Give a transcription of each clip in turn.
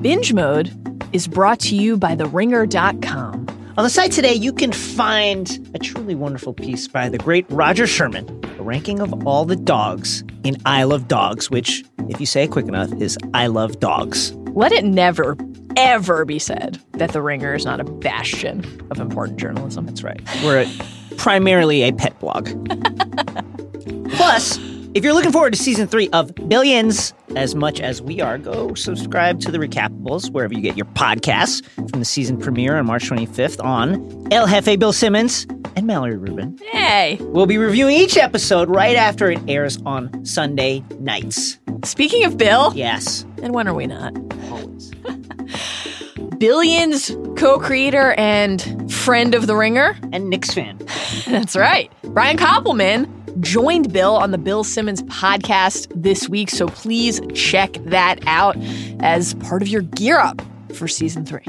Binge Mode is brought to you by TheRinger.com. On the site today, you can find a truly wonderful piece by the great Roger Sherman, the ranking of all the dogs in I Love Dogs, which, if you say it quick enough, is I Love Dogs. Let it never, ever be said that The Ringer is not a bastion of important journalism. That's right. We're a, primarily a pet blog. Plus, if you're looking forward to season three of Billions as much as we are, go subscribe to the Recapables wherever you get your podcasts from the season premiere on March 25th on El Jefe Bill Simmons and Mallory Rubin. Hey, We'll be reviewing each episode right after it airs on Sunday nights. speaking of Bill, Yes, and when are we not? always. Billions co creator and friend of The Ringer. And Knicks fan. That's right. Brian Koppelman joined Bill on the Bill Simmons podcast this week, so please check that out as part of your gear up for season three.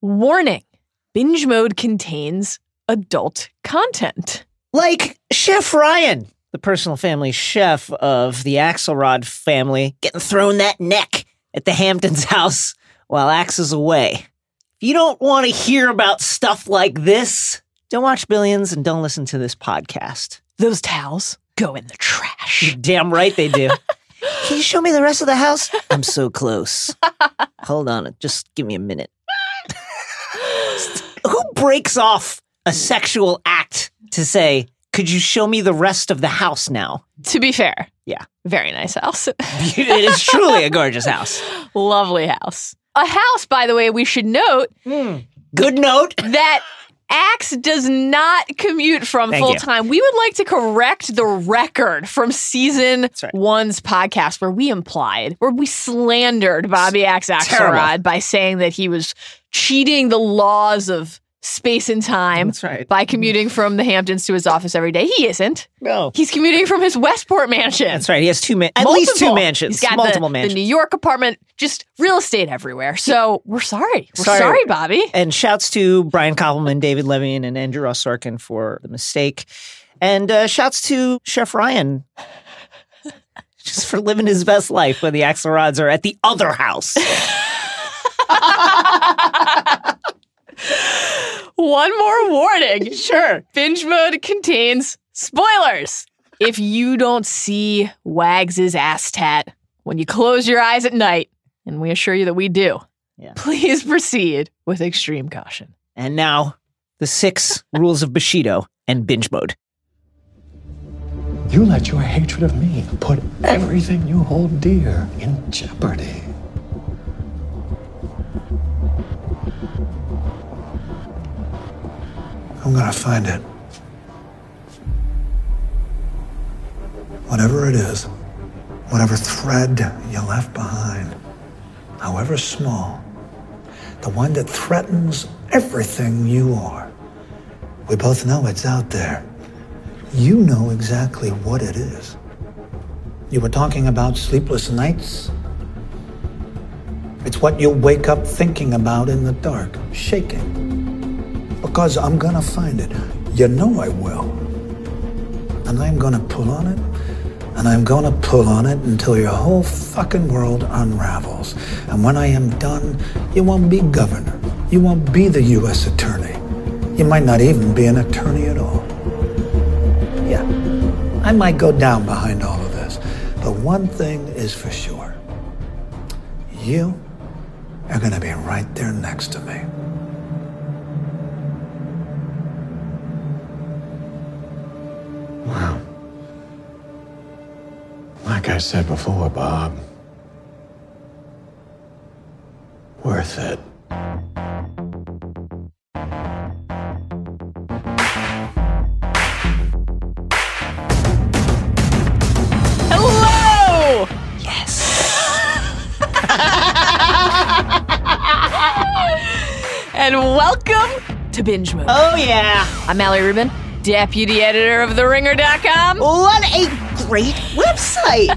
Warning binge mode contains adult content. Like Chef Ryan, the personal family chef of the Axelrod family, getting thrown that neck at the Hamptons house while Axe is away. If you don't want to hear about stuff like this, don't watch Billions and don't listen to this podcast. Those towels go in the trash. You're damn right they do. Can you show me the rest of the house? I'm so close. Hold on, just give me a minute. Who breaks off a sexual act to say, could you show me the rest of the house now? To be fair, Yeah. very nice house. it is truly a gorgeous house. Lovely house. A house, by the way, we should note hmm. Good note. that Axe does not commute from Thank full you. time. We would like to correct the record from season right. one's podcast where we implied, where we slandered Bobby Axe. Axelrod by saying that he was cheating the laws of space and time That's right. by commuting from the Hamptons to his office every day. He isn't. No. He's commuting from his Westport mansion. That's right. He has two man- at least two Multiple. mansions. He's got multiple the, mansions. the New York apartment, just real estate everywhere. So we're sorry. We're Sorry. sorry, Bobby. and shouts to Brian Koppelman, David Levine, and Andrew Ross Sorkin for the mistake. And uh, shouts to Chef Ryan just for living his best life when the Axelrods are at the other house. One more warning. sure. Binge mode contains spoilers. If you don't see Wags's ass tat when you close your eyes at night, and we assure you that we do, Yeah. please proceed with extreme caution. And now, the six rules of Bushido and binge mode. You let your hatred of me put everything you hold dear in jeopardy. I'm gonna find it. Whatever it is, whatever thread you left behind, however small, the one that threatens everything you are. We both know it's out there. You know exactly what it is. You were talking about sleepless nights. It's what you'll wake up thinking about in the dark, shaking. Because I'm gonna find it. You know I will. And I'm gonna pull on it, and I'm gonna pull on it until your whole fucking world unravels. And when I am done, you won't be governor. You won't be the U.S. attorney. You might not even be an attorney at all. Yeah, I might go down behind all of this, but one thing is for sure. You are gonna be right there next to me. Wow. Like I said before, Bob, worth it. Hello! Yes! and welcome to Binge Mode. Oh, yeah. I'm Mallory Rubin, deputy editor of TheRinger.com. What a great website.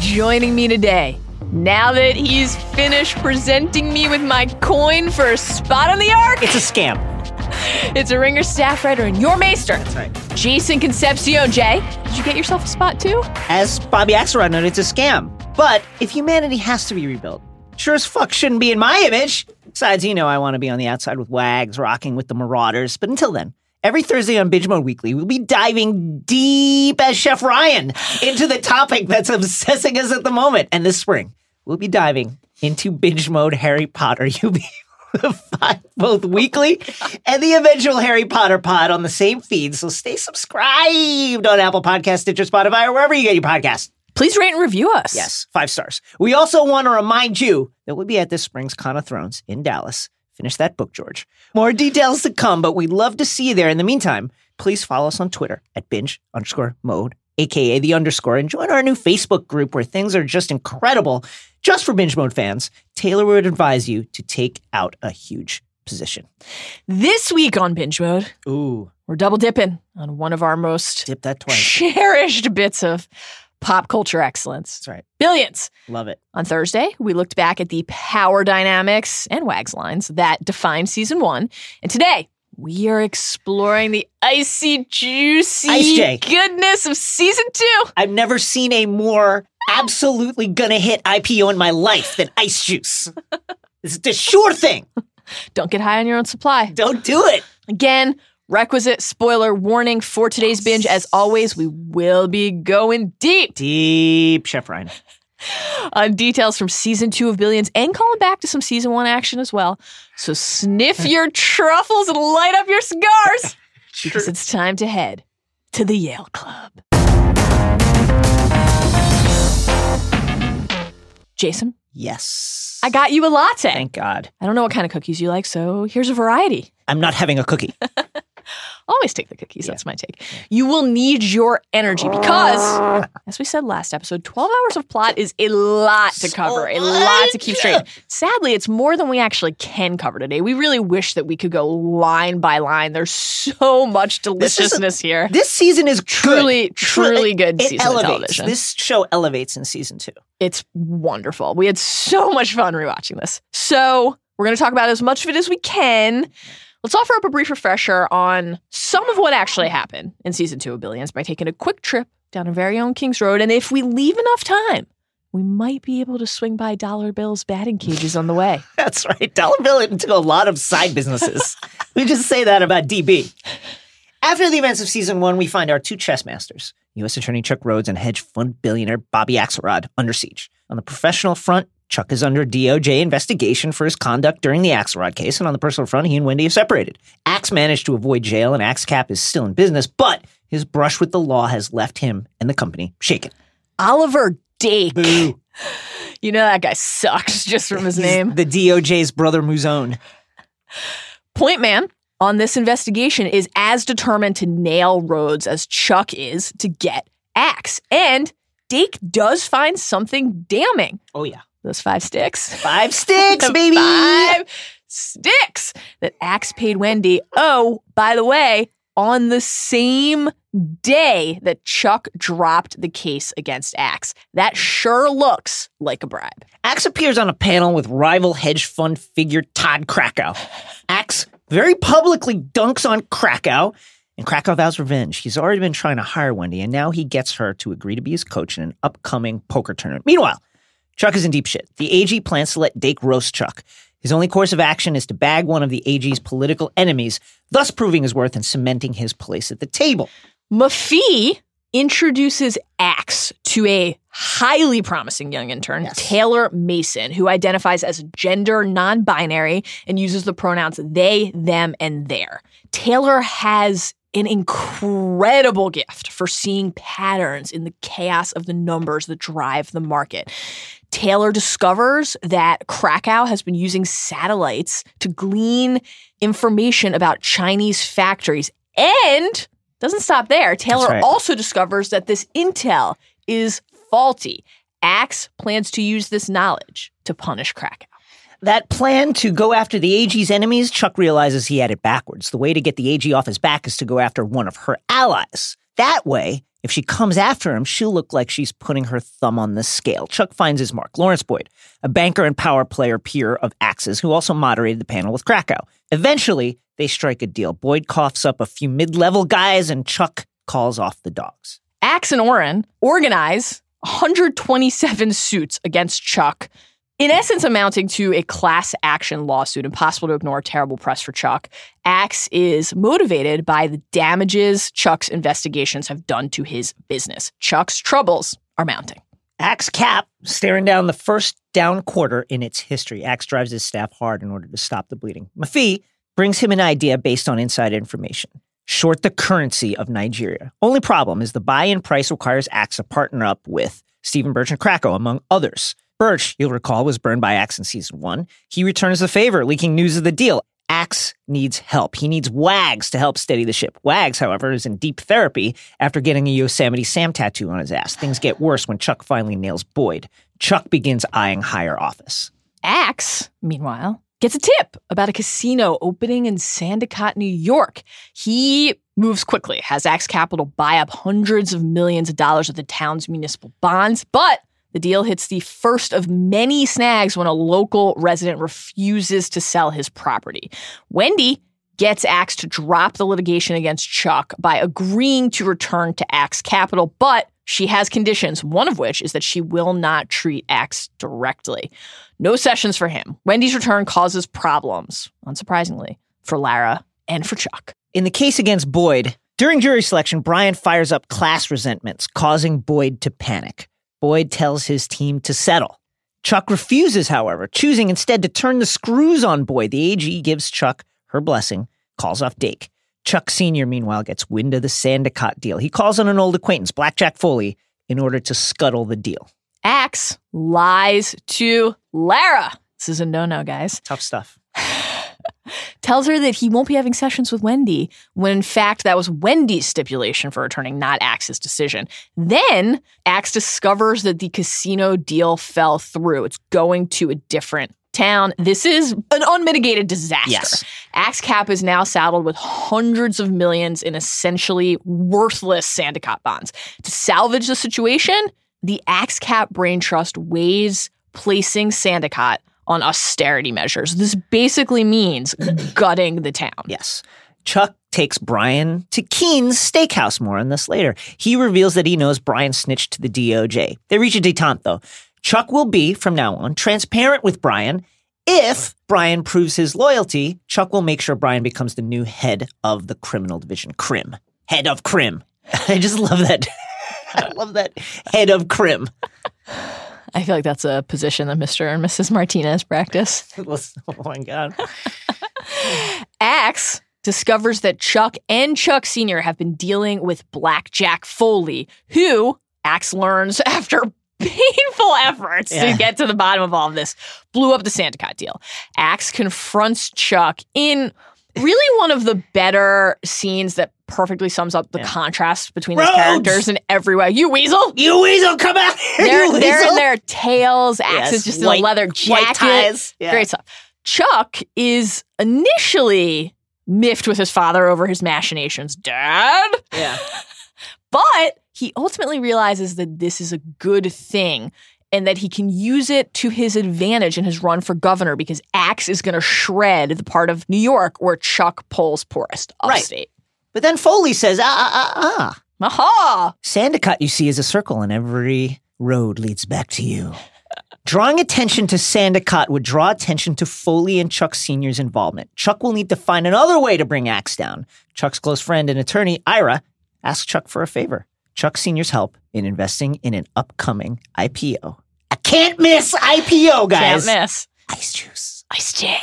Joining me today, now that he's finished presenting me with my coin for a spot on the ark, it's a scam. it's a Ringer staff writer and your maester, That's right. Jason Concepcion. Jay, did you get yourself a spot too? As Bobby Axelrod noted, it's a scam. But if humanity has to be rebuilt, sure as fuck shouldn't be in my image. Besides, you know I want to be on the outside with Wags, rocking with the Marauders. But until then, every Thursday on Binge Mode Weekly, we'll be diving deep as Chef Ryan into the topic that's obsessing us at the moment. And this spring, we'll be diving into binge mode Harry Potter. You'll be able to find both weekly and the eventual Harry Potter pod on the same feed. So stay subscribed on Apple Podcasts, Stitcher, Spotify, or wherever you get your podcast. Please rate and review us. Yes, five stars. We also want to remind you that we'll be at this spring's Con of Thrones in Dallas. Finish that book, George. More details to come, but we'd love to see you there. In the meantime, please follow us on Twitter at binge underscore mode, aka the underscore, and join our new Facebook group where things are just incredible. Just for binge mode fans, Taylor would advise you to take out a huge position. This week on Binge Mode, Ooh, we're double dipping on one of our most dip that twice. cherished bits of pop culture excellence. That's right. Billions. Love it. On Thursday, we looked back at the power dynamics and wags lines that defined season one. And today, we are exploring the icy, juicy Ice goodness of season two. I've never seen a more absolutely gonna hit IPO in my life than ice juice. It's the sure thing. Don't get high on your own supply. Don't do it. Again, requisite spoiler warning for today's binge. As always, we will be going deep Deep, Chef Ryan. on details from season two of Billions and calling back to some season one action as well. So sniff your truffles and light up your cigars because it's time to head to the Yale Club. Jason, Yes. I got you a latte. Thank God. I don't know what kind of cookies you like, so here's a variety. I'm not having a cookie. Always take the cookies. That's my take. You will need your energy because, as we said last episode, 12 hours of plot is a lot to cover, a lot to keep straight. Sadly, it's more than we actually can cover today. We really wish that we could go line by line. There's so much This a- deliciousness here. This season is Truly, good. Truly it- good it season of elevates. television. This show elevates in season two. It's wonderful. We had so much fun rewatching this. So, we're going to talk about as much of it as we can. Let's offer up a brief refresher on some of what actually happened in season two of Billions by taking a quick trip down our very own King's Road. And if we leave enough time, we might be able to swing by Dollar Bill's batting cages on the way. That's right. Dollar Bill into a lot of side businesses. we just say that about DB. After the events of season one, we find our two chess masters, U.S. Attorney Chuck Rhodes and hedge fund billionaire Bobby Axelrod, under siege. On the professional front, Chuck is under DOJ investigation for his conduct during the Axelrod case, and on the personal front, he and Wendy have separated. Axe managed to avoid jail, and Axe Cap is still in business, but his brush with the law has left him and the company shaken. Oliver Dake. You know that guy sucks just from his name. The DOJ's brother Muzone. Point man on this investigation is as determined to nail Rhodes as Chuck is to get Axe. And Dake does find something damning. Oh, yeah. Those five sticks. Five sticks, baby. Five sticks that Axe paid Wendy. Oh, by the way, on the same day that Chuck dropped the case against Axe. That sure looks like a bribe. Axe appears on a panel with rival hedge fund figure Todd Krakow. Axe very publicly dunks on Krakow, and Krakow vows revenge. He's already been trying to hire Wendy, and now he gets her to agree to be his coach in an upcoming poker tournament. Meanwhile, Chuck is in deep shit. The AG plans to let Dake roast Chuck. His only course of action is to bag one of the AG's political enemies, thus proving his worth and cementing his place at the table. Mafee introduces Axe to a highly promising young intern, Yes. Taylor Mason, who identifies as gender non binary and uses the pronouns they, them, and their. Taylor has an incredible gift for seeing patterns in the chaos of the numbers that drive the market. Taylor discovers that Krakow has been using satellites to glean information about Chinese factories and doesn't stop there. Taylor right. also discovers that this intel is faulty. Axe plans to use this knowledge to punish Krakow. That plan to go after the AG's enemies, Chuck realizes he had it backwards. The way to get the AG off his back is to go after one of her allies. That way, if she comes after him, she'll look like she's putting her thumb on the scale. Chuck finds his mark. Lawrence Boyd, a banker and power player peer of Axe's, who also moderated the panel with Krakow. Eventually, they strike a deal. Boyd coughs up a few mid level guys, and Chuck calls off the dogs. Axe and Orrin organize 127 suits against Chuck, in essence, amounting to a class action lawsuit. Impossible to ignore terrible press for Chuck. Axe is motivated by the damages Chuck's investigations have done to his business. Chuck's troubles are mounting. Axe Cap staring down the first down quarter in its history. Axe drives his staff hard in order to stop the bleeding. Mafee brings him an idea based on inside information. Short the currency of Nigeria. Only problem is the buy-in price requires Axe to partner up with Stephen Birch and Krakow, among others. Birch, you'll recall, was burned by Axe in season one. He returns the favor, leaking news of the deal. Axe needs help. He needs Wags to help steady the ship. Wags, however, is in deep therapy after getting a Yosemite Sam tattoo on his ass. Things get worse when Chuck finally nails Boyd. Chuck begins eyeing higher office. Axe, meanwhile, gets a tip about a casino opening in Sandicott, New York. He moves quickly, has Axe Capital buy up hundreds of millions of dollars of the town's municipal bonds, but the deal hits the first of many snags when a local resident refuses to sell his property. Wendy gets Axe to drop the litigation against Chuck by agreeing to return to Axe Capital, but she has conditions, one of which is that she will not treat Axe directly. No sessions for him. Wendy's return causes problems, unsurprisingly, for Lara and for Chuck. In the case against Boyd, during jury selection, Bryan fires up class resentments, causing Boyd to panic. Boyd tells his team to settle. Chuck refuses, however, choosing instead to turn the screws on Boyd. The AG gives Chuck her blessing, calls off Dake. Chuck Sr., meanwhile, gets wind of the Sandicott deal. He calls on an old acquaintance, Blackjack Foley, in order to scuttle the deal. Axe lies to Lara. This is a no no, guys. Tough stuff. Tells her that he won't be having sessions with Wendy, when in fact that was Wendy's stipulation for returning, not Axe's decision. Then Axe discovers that the casino deal fell through. It's going to a different town. This is an unmitigated disaster. Yes. Axe Cap is now saddled with hundreds of millions in essentially worthless Sandicott bonds. To salvage the situation, the Axe Cap Brain Trust weighs placing Sandicott on austerity measures. This basically means gutting the town. Yes. Chuck takes Bryan to Keen's steakhouse. More on this later. He reveals that he knows Bryan snitched to the DOJ. They reach a detente, though. Chuck will be, from now on, transparent with Bryan. If Bryan proves his loyalty, Chuck will make sure Bryan becomes the new head of the criminal division. Crim. Head of Crim. I just love that. I love that. Head of Crim. I feel like that's a position that Mr. and Mrs. Martinez practice. oh my God. Axe discovers that Chuck and Chuck Sr. have been dealing with Blackjack Foley, who Axe learns after painful efforts Yeah. to get to the bottom of all of this, blew up the Sandicott deal. Axe confronts Chuck in really one of the better scenes that perfectly sums up the Yeah. contrast between these characters in every way. You weasel! You weasel, come out here, They're, they're in their tails. axes, Yes, just in white- a leather jacket. Yeah. Great stuff. Chuck is initially miffed with his father over his machinations. Dad? Yeah. But he ultimately realizes that this is a good thing and that he can use it to his advantage in his run for governor because Axe is going to shred the part of New York where Chuck polls poorest, Right. But then Foley says, ah, ah, ah, ah. Aha! Sandicott, you see, is a circle, and every road leads back to you. Drawing attention to Sandicott would draw attention to Foley and Chuck Sr.'s involvement. Chuck will need to find another way to bring Axe down. Chuck's close friend and attorney, Ira, asks Chuck for a favor. Chuck Sr.'s help in investing in an upcoming IPO. I can't miss IPO, guys. Can't miss. Ice juice. Ice stay.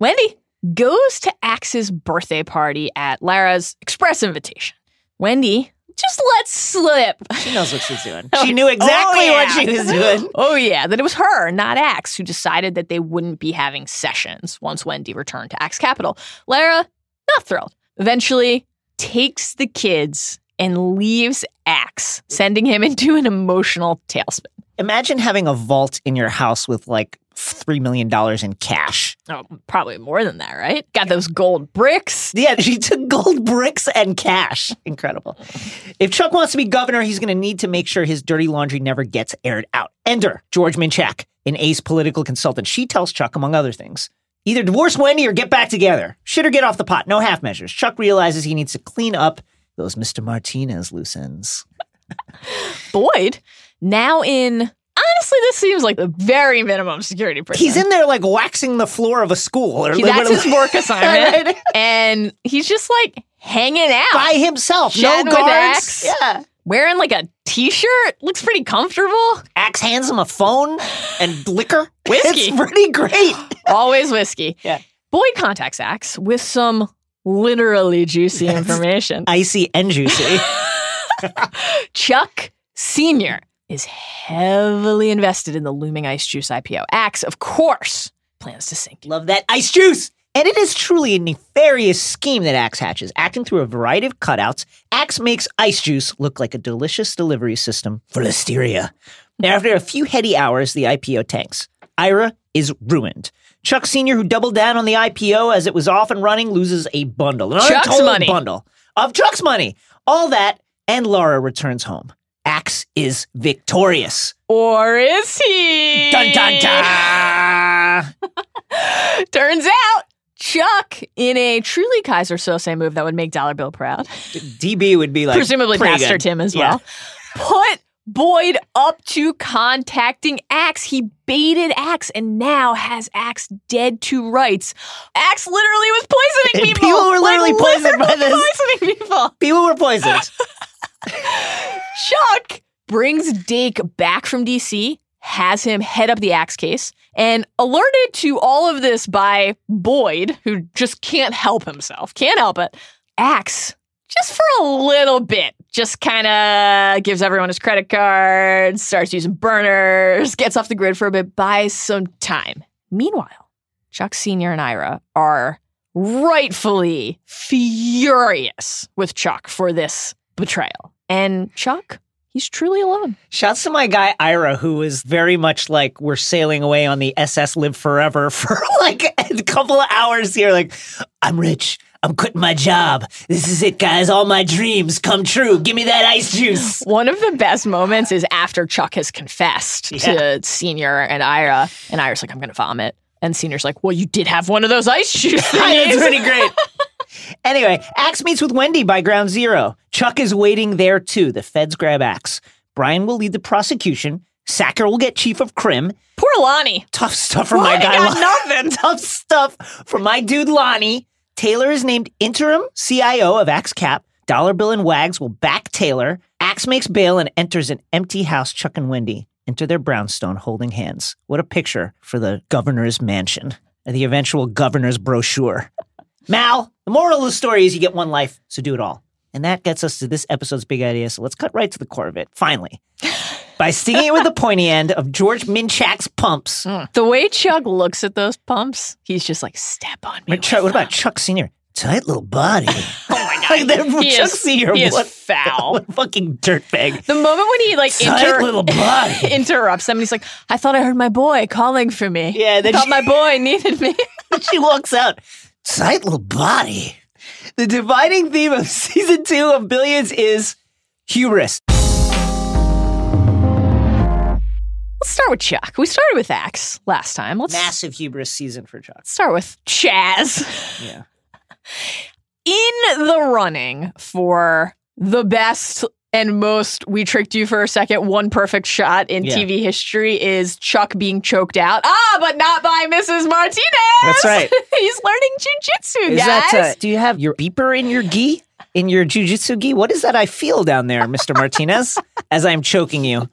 Wendy goes to Axe's birthday party at Lara's express invitation. Wendy just lets slip. She knows what she's doing. She knew exactly Oh, what she was doing. Oh, yeah, that it was her, not Axe, who decided that they wouldn't be having sessions once Wendy returned to Axe Capital. Lara, not thrilled. Eventually, takes the kids and leaves Axe, sending him into an emotional tailspin. Imagine having a vault in your house with like $3 million in cash. Oh, probably more than that, right? Got those gold bricks. Yeah, she took gold bricks and cash. Incredible. If Chuck wants to be governor, he's going to need to make sure his dirty laundry never gets aired out. Ender, George Minchak, an ace political consultant. She tells Chuck, among other things, either divorce Wendy or get back together. Shit or get off the pot. No half measures. Chuck realizes he needs to clean up those Mr. Martinez loose ends. Boyd now in. Honestly, this seems like the very minimum security prison. He's in there like waxing the floor of a school. Or He- like, that's his work assignment, Right. and he's just like hanging out, by himself. No guards. Yeah. wearing like a t-shirt. Looks pretty comfortable. Axe hands him a phone and liquor. Whiskey. It's pretty great. Always whiskey. Yeah. Boyd contacts Axe with some literally juicy information. Icy and juicy. Chuck Sr. is heavily invested in the looming Ice Juice IPO. Axe, of course, plans to sink. Love that ice juice. And it is truly a nefarious scheme that Axe hatches. Acting through a variety of cutouts, Axe makes ice juice look like a delicious delivery system for Listeria. Now, after a few heady hours, the IPO tanks. Ira is ruined. Chuck Sr., who doubled down on the IPO as it was off and running, loses a bundle. An Chuck's untold money. bundle of Chuck's money. All that, and Lara returns home. Axe is victorious. Or is he? Dun dun dun! Turns out, Chuck, in a truly Keyser Söze move that would make Dollar Bill proud, DB would be like presumably Pastor good. Tim as Yeah. well, put Boyd up to contacting Axe. He baited Axe and now has Axe dead to rights. Axe literally was poisoning people. people were Like, literally poisoned by this. Poisoning people. People were poisoned. Chuck brings Dake back from DC, has him head up the Axe case, and alerted to all of this by Boyd, who just can't help himself, can't help it. Axe, just for a little bit, just kind of gives everyone his credit cards, starts using burners, gets off the grid for a bit, buys some time. Meanwhile, Chuck Sr. and Ira are rightfully furious with Chuck for this betrayal. And Chuck, he's truly alone. Shouts to my guy Ira, who was very much like we're sailing away on the SS Live Forever for like a couple of hours here. Like, I'm rich. I'm quitting my job. This is it, guys. All my dreams come true. Give me that ice juice. One of the best moments is after Chuck has confessed Yeah. to Senior and Ira, and Ira's like, I'm going to vomit. And Senior's like, Well, you did have one of those ice juice That's thingies. pretty great. Anyway, Axe meets with Wendy by ground zero. Chuck is waiting there too. The feds grab Axe. Bryan will lead the prosecution. Sacker will get chief of crim. Poor Lonnie. Tough stuff for Lonnie my guy. nothing. Tough stuff for my dude Lonnie. Taylor is named interim CIO of Axe Cap. Dollar Bill and Wags will back Taylor. Axe makes bail and enters an empty house. Chuck and Wendy enter their brownstone holding hands. What a picture for the governor's mansion, and the eventual governor's brochure. Mal, the moral of the story is you get one life, so do it all. And that gets us to this episode's big idea. So let's cut right to the core of it, finally. By stinging it with the pointy end of George Minchak's pumps. Hmm. The way Chuck looks at those pumps, he's just like, Step on me. Chuck, what about Chuck Senior? Tight little body. Oh my Like God. that- he Chuck is, Senior, he is what- foul. What fucking dirtbag. The moment when he like inter- little body. interrupts them, and he's like, "I thought I heard my boy calling for me. Yeah, I thought she- my boy needed me." she walks out. Tight little body. The dividing theme of season two of Billions is hubris. Let's start with Chuck. We started with Axe last time. Let's Massive hubris season for Chuck. start with Chaz. Yeah. In the running for the best and most we tricked you for a second one perfect shot in Yeah. TV history is Chuck being choked out. Ah, but not by Mrs. Martinez. That's right. He's learning jujitsu, Is guys. that, uh, do you have your beeper in your gi? In your jujitsu gi? What is that I feel down there, Mr. Martinez, as I'm choking you?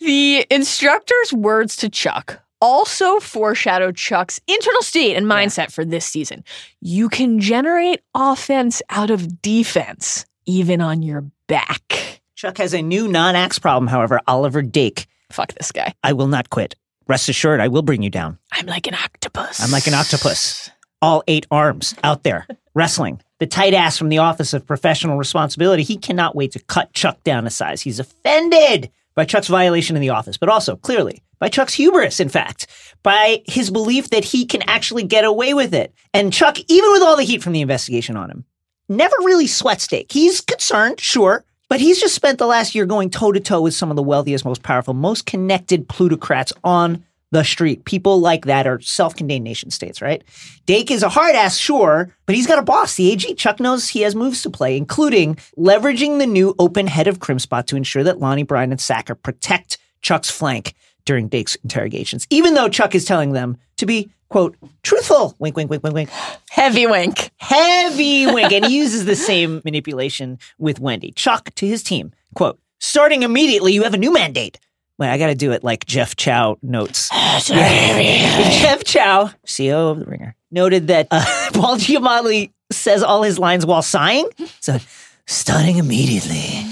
The instructor's words to Chuck also foreshadow Chuck's internal state and mindset for this season. You can generate offense out of defense, even on your back. Chuck has a new non axe problem, however, Oliver Dake. Fuck this guy. I will not quit. Rest assured, I will bring you down. I'm like an octopus. I'm like an octopus. All eight arms out there, wrestling. The tight ass from the Office of Professional Responsibility, he cannot wait to cut Chuck down a size. He's offended by Chuck's violation in the office, but also, clearly, by Chuck's hubris, in fact, by his belief that he can actually get away with it. And Chuck, even with all the heat from the investigation on him, never really sweats Dake. He's concerned, sure, but he's just spent the last year going toe to toe with some of the wealthiest, most powerful, most connected plutocrats on the street. People like that are self contained nation states, right? Dake is a hard ass, sure, but he's got a boss, the AG. Chuck knows he has moves to play, including leveraging the new open head of Crimspot to ensure that Lonnie, Bryan, and Sacker protect Chuck's flank during Dake's interrogations, even though Chuck is telling them to be, quote, truthful. Wink, wink, wink, wink, wink. Heavy wink. Heavy wink. And he uses the same manipulation with Wendy. Chuck to his team, quote, starting immediately, you have a new mandate. Wait, I got to do it like Jeff Chow notes. Jeff Chow, CEO of The Ringer, noted that uh, Paul Giamatti says all his lines while sighing. So, starting immediately,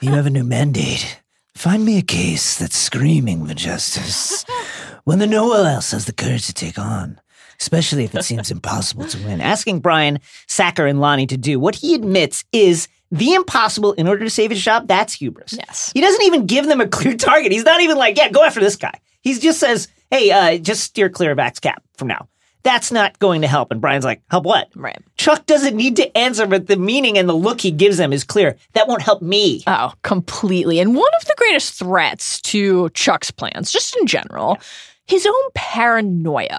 you have a new mandate. Find me a case that's screaming for justice. When the no one else has the courage to take on, especially if it seems impossible to win. Asking Bryan Sacker, and Lonnie to do what he admits is the impossible in order to save his job, that's hubris. Yes. He doesn't even give them a clear target. He's not even like, yeah, go after this guy. He just says, hey, uh, just steer clear of Axe Cap from now. That's not going to help. And Bryan's like, help what? Right. Chuck doesn't need to answer, but the meaning and the look he gives them is clear. That won't help me. Oh, completely. And one of the greatest threats to Chuck's plans, just in general, his own paranoia.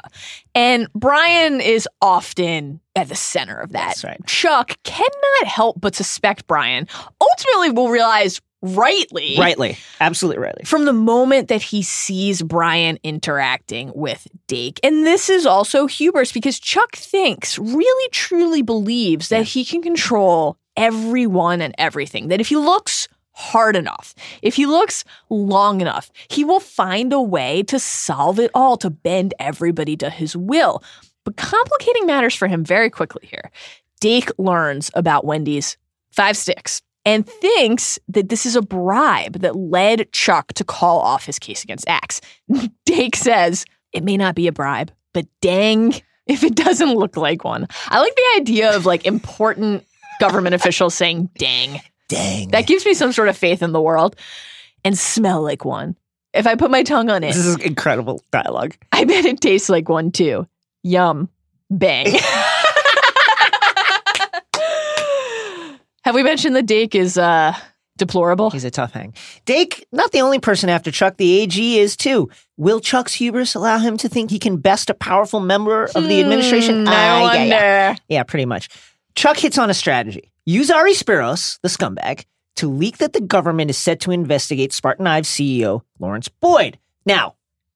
And Bryan is often at the center of that. That's right. Chuck cannot help but suspect Bryan. Ultimately, will realize rightly. Rightly. Absolutely rightly. From the moment that he sees Bryan interacting with Dake. And this is also hubris because Chuck thinks, really truly believes that he can control everyone and everything. That if he looks hard enough, if he looks long enough, he will find a way to solve it all, to bend everybody to his will. But complicating matters for him very quickly here. Dake learns about Wendy's five sticks and thinks that this is a bribe that led Chuck to call off his case against Axe. Dake says it may not be a bribe, but dang if it doesn't look like one. I like the idea of like important government officials saying dang. Dang. That gives me some sort of faith in the world and smell like one. If I put my tongue on it, this is incredible dialogue. I bet it tastes like one too. Yum. Bang. Have we mentioned that Dake is uh, deplorable? He's a tough hang. Dake, not the only person after Chuck, the AG is too. Will Chuck's hubris allow him to think he can best a powerful member of the administration? Hmm, I Ah, wonder. yeah, yeah. Yeah, pretty much. Chuck hits on a strategy. Use Ari Spiros, the scumbag, to leak that the government is set to investigate Spartan Ives CEO Lawrence Boyd. Now,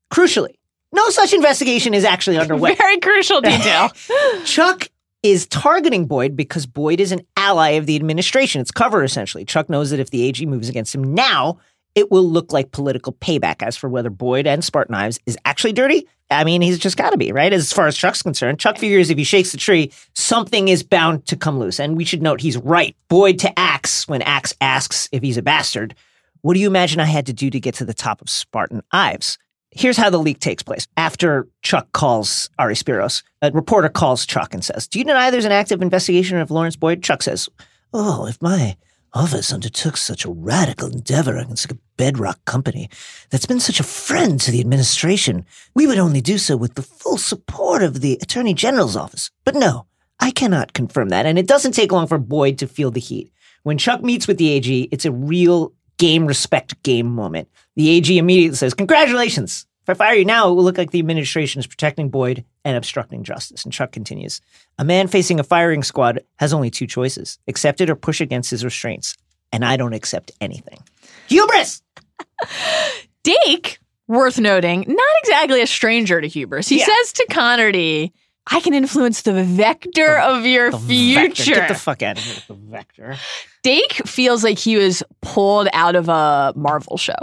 crucially, no such investigation is actually underway. Very crucial detail. Chuck is targeting Boyd because Boyd is an ally of the administration. It's cover, essentially. Chuck knows that if the AG moves against him now, it will look like political payback. As for whether Boyd and Spartan Ives is actually dirty, I mean, he's just got to be, right? As far as Chuck's concerned, Chuck figures if he shakes the tree, something is bound to come loose. And we should note he's right. Boyd to Axe, when Axe asks if he's a bastard, what do you imagine I had to do to get to the top of Spartan Ives? Here's how the leak takes place. After Chuck calls Ari Spiros, a reporter calls Chuck and says, Do you deny there's an active investigation of Lawrence Boyd? Chuck says, Oh, if my office undertook such a radical endeavor against a bedrock company that's been such a friend to the administration, we would only do so with the full support of the Attorney General's office. But no, I cannot confirm that. And it doesn't take long for Boyd to feel the heat. When Chuck meets with the AG, it's a real game respect game moment. The AG immediately says, Congratulations. If I fire you now, it will look like the administration is protecting Boyd and obstructing justice. And Chuck continues, A man facing a firing squad has only two choices accept it or push against his restraints. And I don't accept anything. Hubris! Dake, worth noting, not exactly a stranger to hubris. He Yeah. says to Connerty, I can influence the vector of your future. Vector. Get the fuck out of here with the vector. Dake feels like he was pulled out of a Marvel show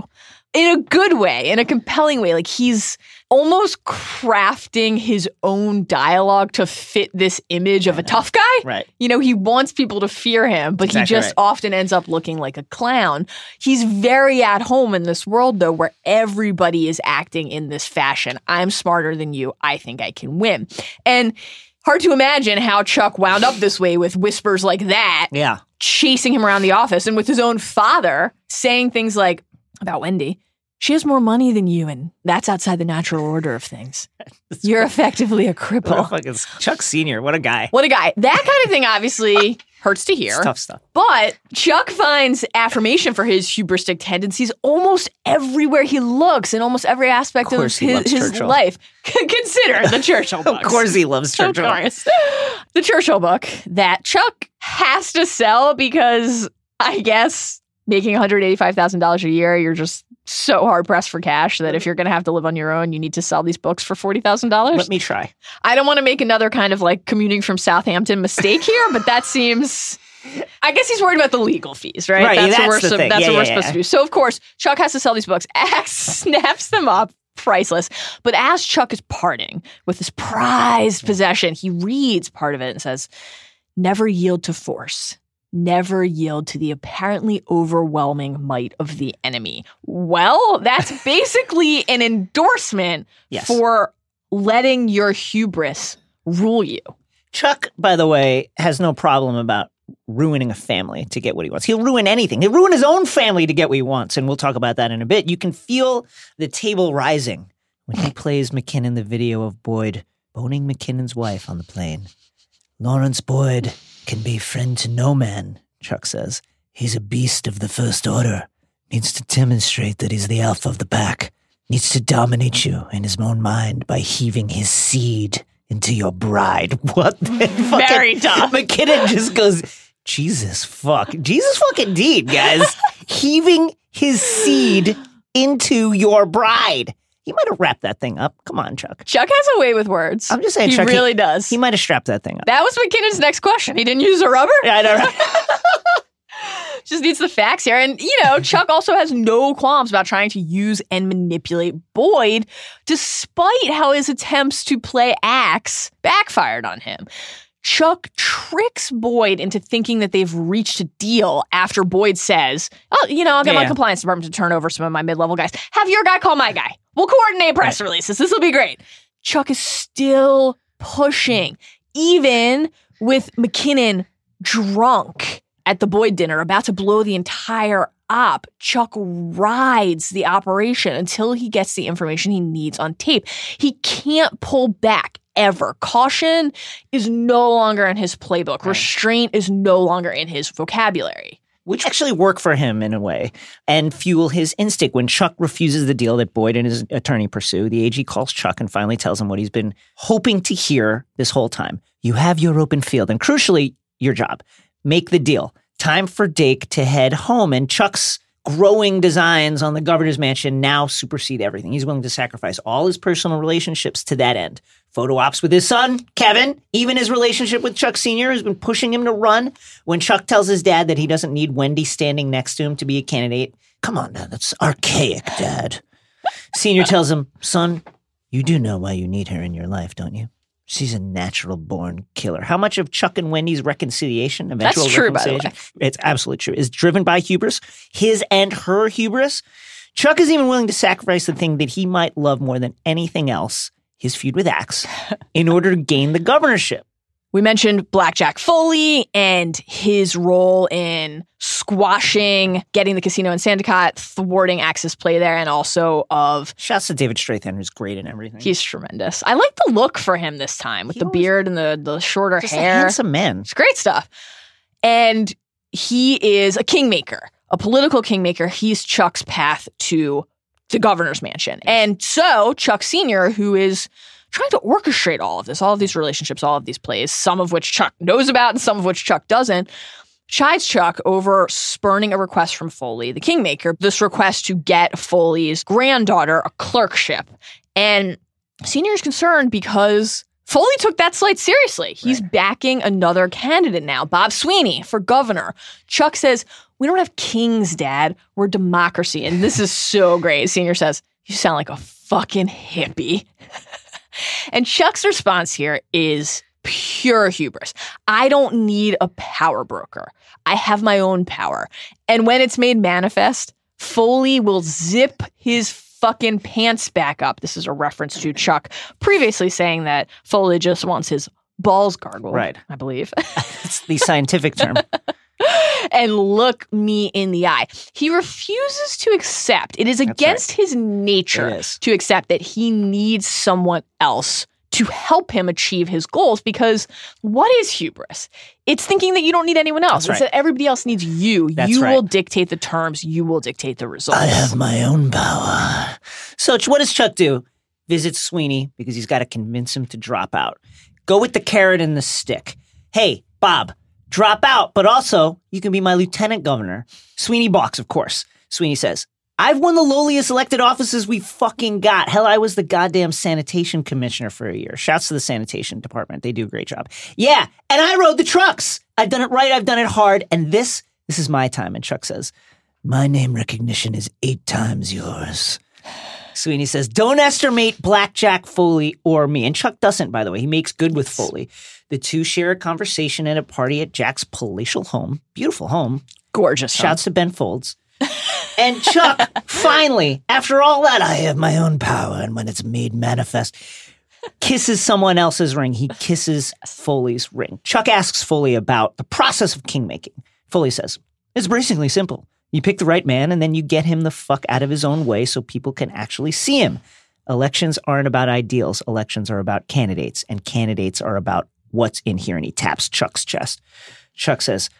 in a good way, in a compelling way. Like he's almost crafting his own dialogue to fit this image of a tough guy. Right. You know, he wants people to fear him, but Exactly he just right. often ends up looking like a clown. He's very at home in this world, though, where everybody is acting in this fashion. I'm smarter than you. I think I can win. And hard to imagine how Chuck wound up this way with whispers like that Yeah. chasing him around the office and with his own father saying things like about Wendy, she has more money than you, and that's outside the natural order of things. You're effectively a What a cripple. fucking Chuck Senior. What a guy. What a guy. That kind of thing, obviously, Hurts to hear. It's tough stuff. But Chuck finds affirmation for his hubristic tendencies almost everywhere he looks, in almost every aspect Of of, his, his life. Consider the Churchill book. Of course he loves Churchill. The Churchill book that Chuck has to sell because I guess making $185,000 a year, you're just so hard pressed for cash that if mm-hmm. you're going to have to live on your own, you need to sell these books for $40,000. Let me try. I don't want to make another kind of like commuting from Southampton mistake here, but that seems. I guess he's worried about the legal fees, right? Right, That's, that's what we're, the so- thing. that's Yeah, what we're yeah, supposed to do. So, of course, Chuck has to sell these books. Axe snaps them up, priceless. But as Chuck is parting with this prized mm-hmm. possession, he reads part of it and says, Never yield to force. Never yield to the apparently overwhelming might of the enemy. Well, that's basically an endorsement Yes. for letting your hubris rule you. Chuck, by the way, has no problem about ruining a family to get what he wants. He'll ruin anything. He'll ruin his own family to get what he wants. And we'll talk about that in a bit. You can feel the table rising when he plays McKinnon the video of Boyd boning McKinnon's wife on the plane. Lawrence Boyd can be friend to no man, Chuck says. He's a beast of the first order. Needs to demonstrate that he's the alpha of the pack. Needs to dominate you in his own mind by heaving his seed into your bride. What the fucking- Very tough. McKinnon just goes, Jesus fuck. Jesus fucking deed, guys. heaving his seed into your bride. He might have wrapped that thing up. Come on, Chuck. Chuck has a way with words. I'm just saying, he Chuck, he- really does. He might have strapped that thing up. that was McKinnon's next question. He didn't use a rubber. Yeah, I know. right? Just needs the facts here. And, you know, Chuck also has no qualms about trying to use and manipulate Boyd, despite how his attempts to play Axe backfired on him. Chuck tricks Boyd into thinking that they've reached a deal after Boyd says, Oh, you know, I'll get my compliance department to turn over some of my mid level guys. Have your guy call my guy. We'll coordinate press releases. This will be great. Chuck is still pushing, even with McKinnon drunk at the Boyd dinner, about to blow the entire op. Chuck rides the operation until he gets the information he needs on tape. He can't pull back ever. Caution is no longer in his playbook. Restraint is no longer in his vocabulary. Which actually work for him in a way and fuel his instinct. When Chuck refuses the deal that Boyd and his attorney pursue, the AG calls Chuck and finally tells him what he's been hoping to hear this whole time. You have your open field, and crucially, your job. Make the deal. Time for Dake to head home. And Chuck's growing designs on the governor's mansion now supersede everything. He's willing to sacrifice all his personal relationships to that end. Photo ops with his son, Kevin, even his relationship with Chuck Sr. has been pushing him to run. When Chuck tells his dad that he doesn't need Wendy standing next to him to be a candidate, come on now, that's archaic, Dad. Senior tells him, son, you do know why you need her in your life, don't you? She's a natural born killer. How much of Chuck and Wendy's reconciliation, eventual That's true, reconciliation, it's absolutely true, is driven by hubris, his and her hubris. Chuck is even willing to sacrifice the thing that he might love more than anything else, his feud with Axe, in order to gain the governorship. We mentioned Blackjack Foley and his role in squashing, getting the casino in Sandicott, thwarting Axe's play there, and also of Shouts to David Strathairn, who's great in everything. he's tremendous. I like the look for him this time with He the always- beard and the the shorter hair. handsome man. It's great stuff. And he is a kingmaker, a political kingmaker. He's Chuck's path to the governor's mansion. And so Chuck Sr., who is trying to orchestrate all of this, all of these relationships, all of these plays, some of which Chuck knows about and some of which Chuck doesn't, chides Chuck over spurning a request from Foley, the kingmaker, this request to get Foley's granddaughter a clerkship. And Senior is concerned because Foley took that slight seriously. He's backing another candidate now, Bob Sweeney, for governor. Chuck says, We don't have kings, Dad. We're democracy. And this is so great. Senior says, You sound like a fucking hippie. and Chuck's response here is pure hubris. I don't need a power broker. I have my own power. And when it's made manifest, Foley will zip his fucking pants back up. This is a reference to Chuck previously saying that Foley just wants his balls gargled. Right. I believe. It's the scientific term. and look me in the eye. He refuses to accept. It is against his nature to accept that he needs someone else to help him achieve his goals because what is hubris? It's thinking that you don't need anyone else. That's It's that everybody else needs you. That's you right. will dictate the terms, you will dictate the results. I have my own power. So, what does Chuck do? Visits Sweeney because he's got to convince him to drop out. Go with the carrot and the stick. Hey, Bob, drop out, but also you can be my lieutenant governor. Sweeney balks, of course. Sweeney says, I've won the lowliest elected offices we fucking got. Hell, I was the goddamn sanitation commissioner for a year. Shouts to the sanitation department. They do a great job. Yeah, and I rode the trucks. I've done it right. I've done it hard. And this, this is my time. And Chuck says, my name recognition is eight times yours. Sweeney says, Don't estimate Blackjack Foley or me. And Chuck doesn't, by the way. He makes good with Foley. The two share a conversation at a party at Jack's palatial home. Beautiful home. Gorgeous. Shouts to Ben Folds. And Chuck, finally, after all that, I have my own power. And when it's made manifest, kisses someone else's ring. He kisses Foley's ring. Chuck asks Foley about the process of kingmaking. Foley says, It's basically simple. You pick the right man and then you get him the fuck out of his own way so people can actually see him. Elections aren't about ideals. Elections are about candidates, and candidates are about what's in here. And he taps Chuck's chest. Chuck says,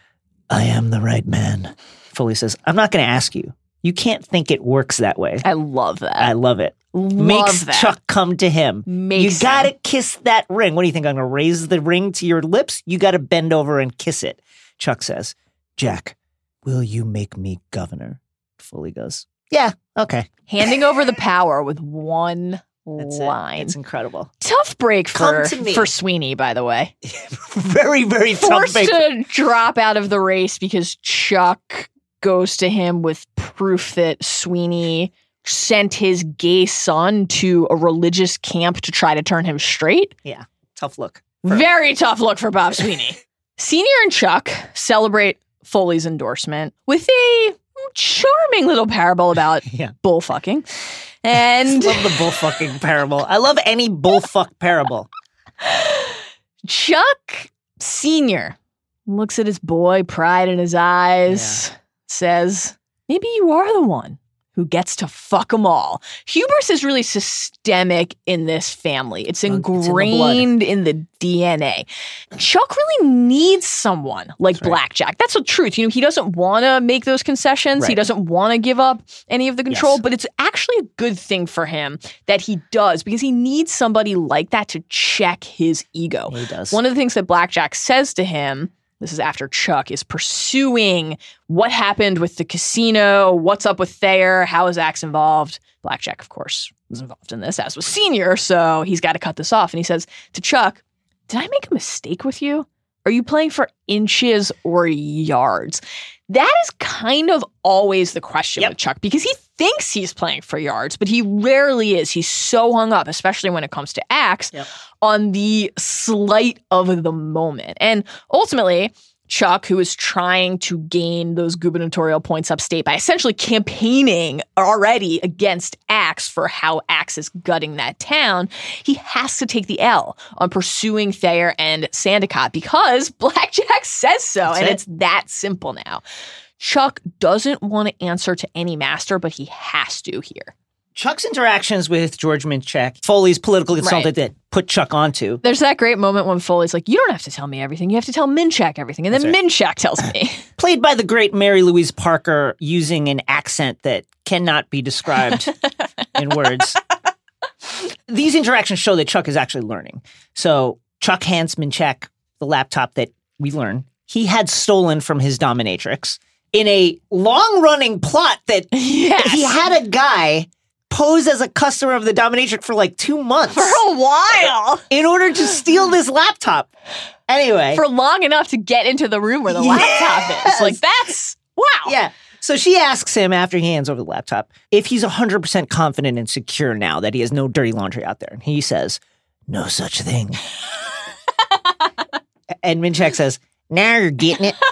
I am the right man. Foley says, I'm not going to ask you. You can't think it works that way. I love that. I love it. love Makes that. Chuck come to him. Makes you got to kiss that ring. What do you think? I'm going to raise the ring to your lips? You got to bend over and kiss it. Chuck says, Jack, will you make me governor? Foley goes, Yeah, okay. handing over the power with one That's line. it. It's incredible. Tough break for to for Sweeney, by the way. very, very tough. Forced break. to drop out of the race because Chuck goes to him with proof that Sweeney sent his gay son to a religious camp to try to turn him straight. Yeah, tough look. Very tough look for Bob Sweeney. Senior and Chuck celebrate Foley's endorsement with a charming little parable about Yeah. bullfucking. And I love the bullfucking parable. I love any bullfuck parable. Chuck Sr. looks at his boy, pride in his eyes, says, Maybe you are the one who gets to fuck them all. Hubris is really systemic in this family, it's Well, it's in the ingrained in the DNA. Chuck really needs someone like That's right. Blackjack. That's the truth. You know, he doesn't want to make those concessions, he doesn't want to give up any of the control, Yes. but it's actually a good thing for him that he does because he needs somebody like that to check his ego. He does. One of the things that Blackjack says to him, this is after Chuck is pursuing what happened with the casino, what's up with Thayer, how is Axe involved. Blackjack, of course, was involved in this, as was Senior, so he's got to cut this off. And he says to Chuck, Did I make a mistake with you? Are you playing for inches or yards? That is kind of always the question Yep. with Chuck because he thinks he's playing for yards, but he rarely is. He's so hung up, especially when it comes to Axe, Yep. On the slight of the moment. And ultimately, Chuck, who is trying to gain those gubernatorial points upstate by essentially campaigning already against Axe for how Axe is gutting that town, he has to take the L on pursuing Thayer and Sandicott because Blackjack says so. That's and it. it's that simple now. Chuck doesn't want to answer to any master, but he has to here. Chuck's interactions with George Minchak, Foley's political consultant that put Chuck onto. There's that great moment when Foley's like, You don't have to tell me everything. You have to tell Minchak everything. And then That's Minchak tells me. played by the great Mary Louise Parker using an accent that cannot be described in words. These interactions show that Chuck is actually learning. So Chuck hands Minchak the laptop that we learn he had stolen from his dominatrix in a long running plot that yes. he had a guy pose as a customer of the dominatrix for like two months for a while. in order to steal this laptop. Anyway. For long enough to get into the room where the laptop is. Like, that's wow. Yeah. So she asks him after he hands over the laptop if he's 100% confident and secure now that he has no dirty laundry out there. And he says, No such thing. and Minchak says, Now you're getting it.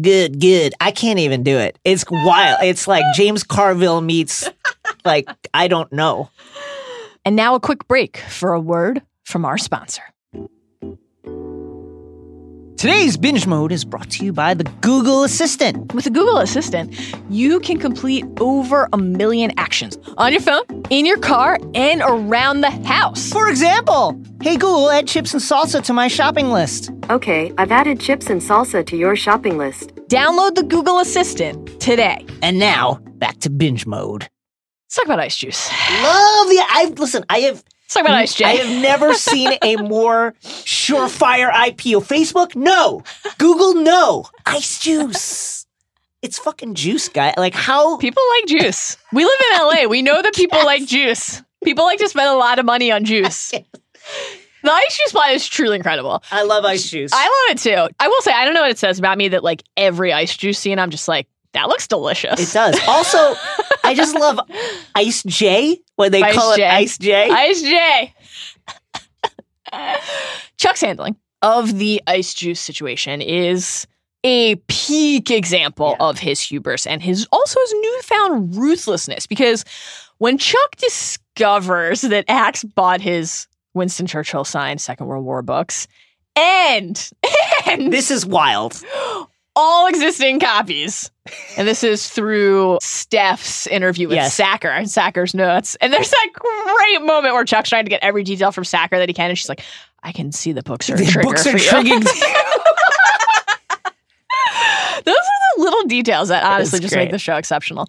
Good, good. I can't even do it. It's wild. It's like James Carville meets, like, I don't know. And now a quick break for a word from our sponsor. Today's binge mode is brought to you by the Google Assistant. With the Google Assistant, you can complete over a million actions on your phone, in your car, and around the house. For example, hey Google, add chips and salsa to my shopping list. Okay, I've added chips and salsa to your shopping list. Download the Google Assistant today. And now, back to binge mode. Let's talk about ice juice. Love the I listen, I have Let's talk about ice J. I have never seen a more surefire IPO. Facebook, no. Google, no. Ice juice. It's fucking juice, guy. Like how People like juice. We live in LA. We know that people like juice. People like to spend a lot of money on juice. The ice juice plant is truly incredible. I love ice juice. I love it too. I will say, I don't know what it says about me that like every ice juice scene, I'm just like, that looks delicious. it does. Also, I just love Ice J when they Ice call J. it Ice J. Ice J. Chuck's handling of the ice juice situation is a peak example Yeah. of his hubris and his also his newfound ruthlessness because when Chuck discovers that Axe bought his Winston Churchill signed Second World War books and and this is wild. all existing copies. And this is through Steph's interview with Yes. Sacker and Sacker's notes. And there's that great moment where Chuck's trying to get every detail from Sacker that he can. And she's like, I can see the books are The trigger books are you." triggering. Those are the little details that honestly just great. make the show exceptional.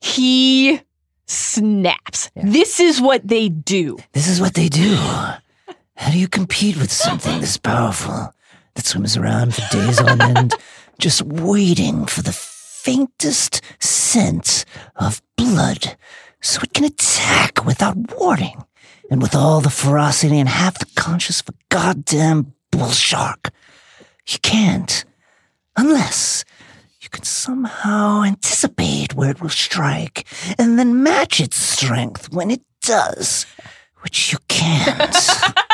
He snaps. This is what they do. This is what they do. How do you compete with something this powerful that swims around for days on end, just waiting for the faintest scent of blood so it can attack without warning and with all the ferocity and half the conscience of a goddamn bull shark? You can't. Unless you can somehow anticipate where it will strike and then match its strength when it does, which you can't.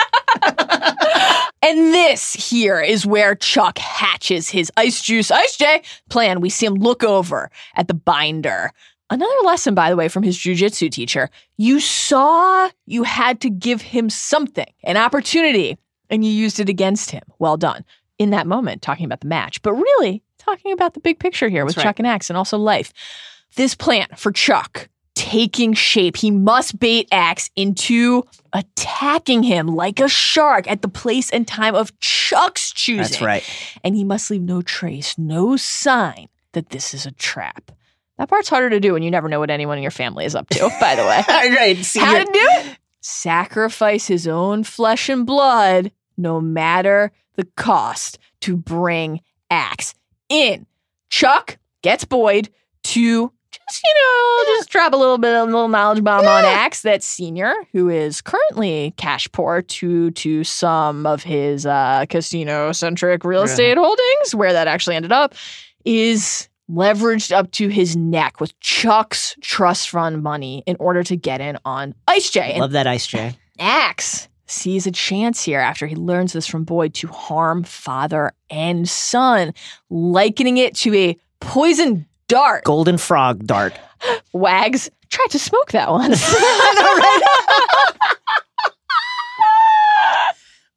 And this here is where Chuck hatches his Ice Juice Ice J plan. We see him look over at the binder. Another lesson, by the way, from his jujitsu teacher. You saw you had to give him something, an opportunity, and you used it against him. Well done. In that moment, talking about the match, but really talking about the big picture here with right. Chuck and Axe and also life. This plan for Chuck taking shape. He must bait Axe into attacking him like a shark at the place and time of Chuck's choosing. That's right. And he must leave no trace, no sign that this is a trap. That part's harder to do when you never know what anyone in your family is up to, by the way. right. See, How to do it? Sacrifice his own flesh and blood, no matter the cost, to bring Axe in. Chuck gets Boyd to you know, just drop a little bit of a little knowledge bomb on Axe. That senior, who is currently cash poor to to some of his uh, casino centric real Yeah. estate holdings, where that actually ended up, is leveraged up to his neck with Chuck's trust fund money in order to get in on Ice J. Love that Ice J. Axe sees a chance here after he learns this from Boyd to harm father and son, likening it to a poison dart. Golden Frog Dart. Wags tried to smoke that once.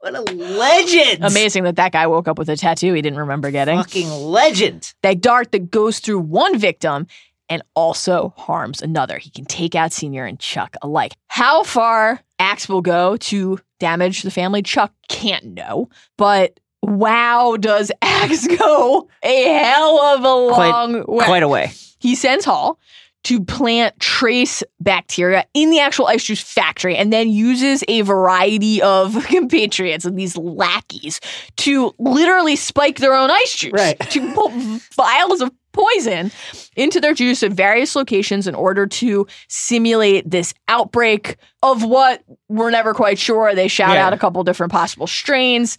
What a legend. Amazing that that guy woke up with a tattoo he didn't remember getting. Fucking legend. That dart that goes through one victim and also harms another. He can take out Senior and Chuck alike. How far Axe will go to damage the family, Chuck can't know. But wow, does Axe go a hell of a Quite- long way. Quite a way. he sends Hall to plant trace bacteria in the actual ice juice factory and then uses a variety of compatriots and these lackeys to literally spike their own ice juice Right. to put vials of poison into their juice at various locations in order to simulate this outbreak of what we're never quite sure. They shout Yeah. out a couple different possible strains.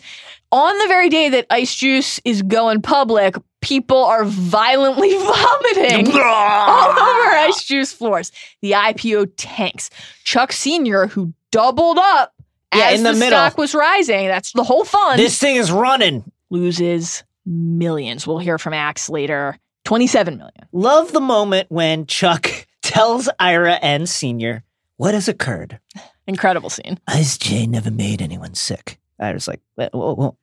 On the very day that ice juice is going public, people are violently vomiting all over ice juice floors. The IPO tanks. Chuck Sr., who doubled up Yeah, as in the the, middle. stock was rising, that's the whole fund, This thing is running. loses millions. We'll hear from Axe later. 27 million. Love the moment when Chuck tells Ira and Senior what has occurred. Incredible scene. Ice J never made anyone sick. I was like, what?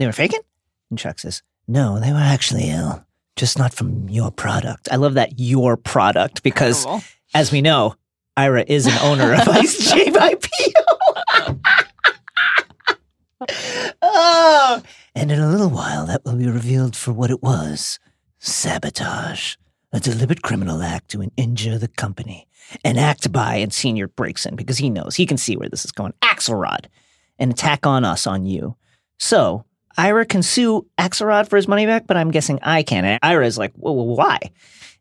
They were faking? And Chuck says, No, they were actually ill, just not from your product. I love that your product because, Incredible. as we know, Ira is an owner of Ice J by oh, and in a little while, that will be revealed for what it was sabotage, a deliberate criminal act to injure the company. An act by, and Senior breaks in because he knows, he can see where this is going. Axelrod, an attack on us, on you. So, Ira can sue Axelrod for his money back, but I'm guessing I can. And Ira is like, well, why?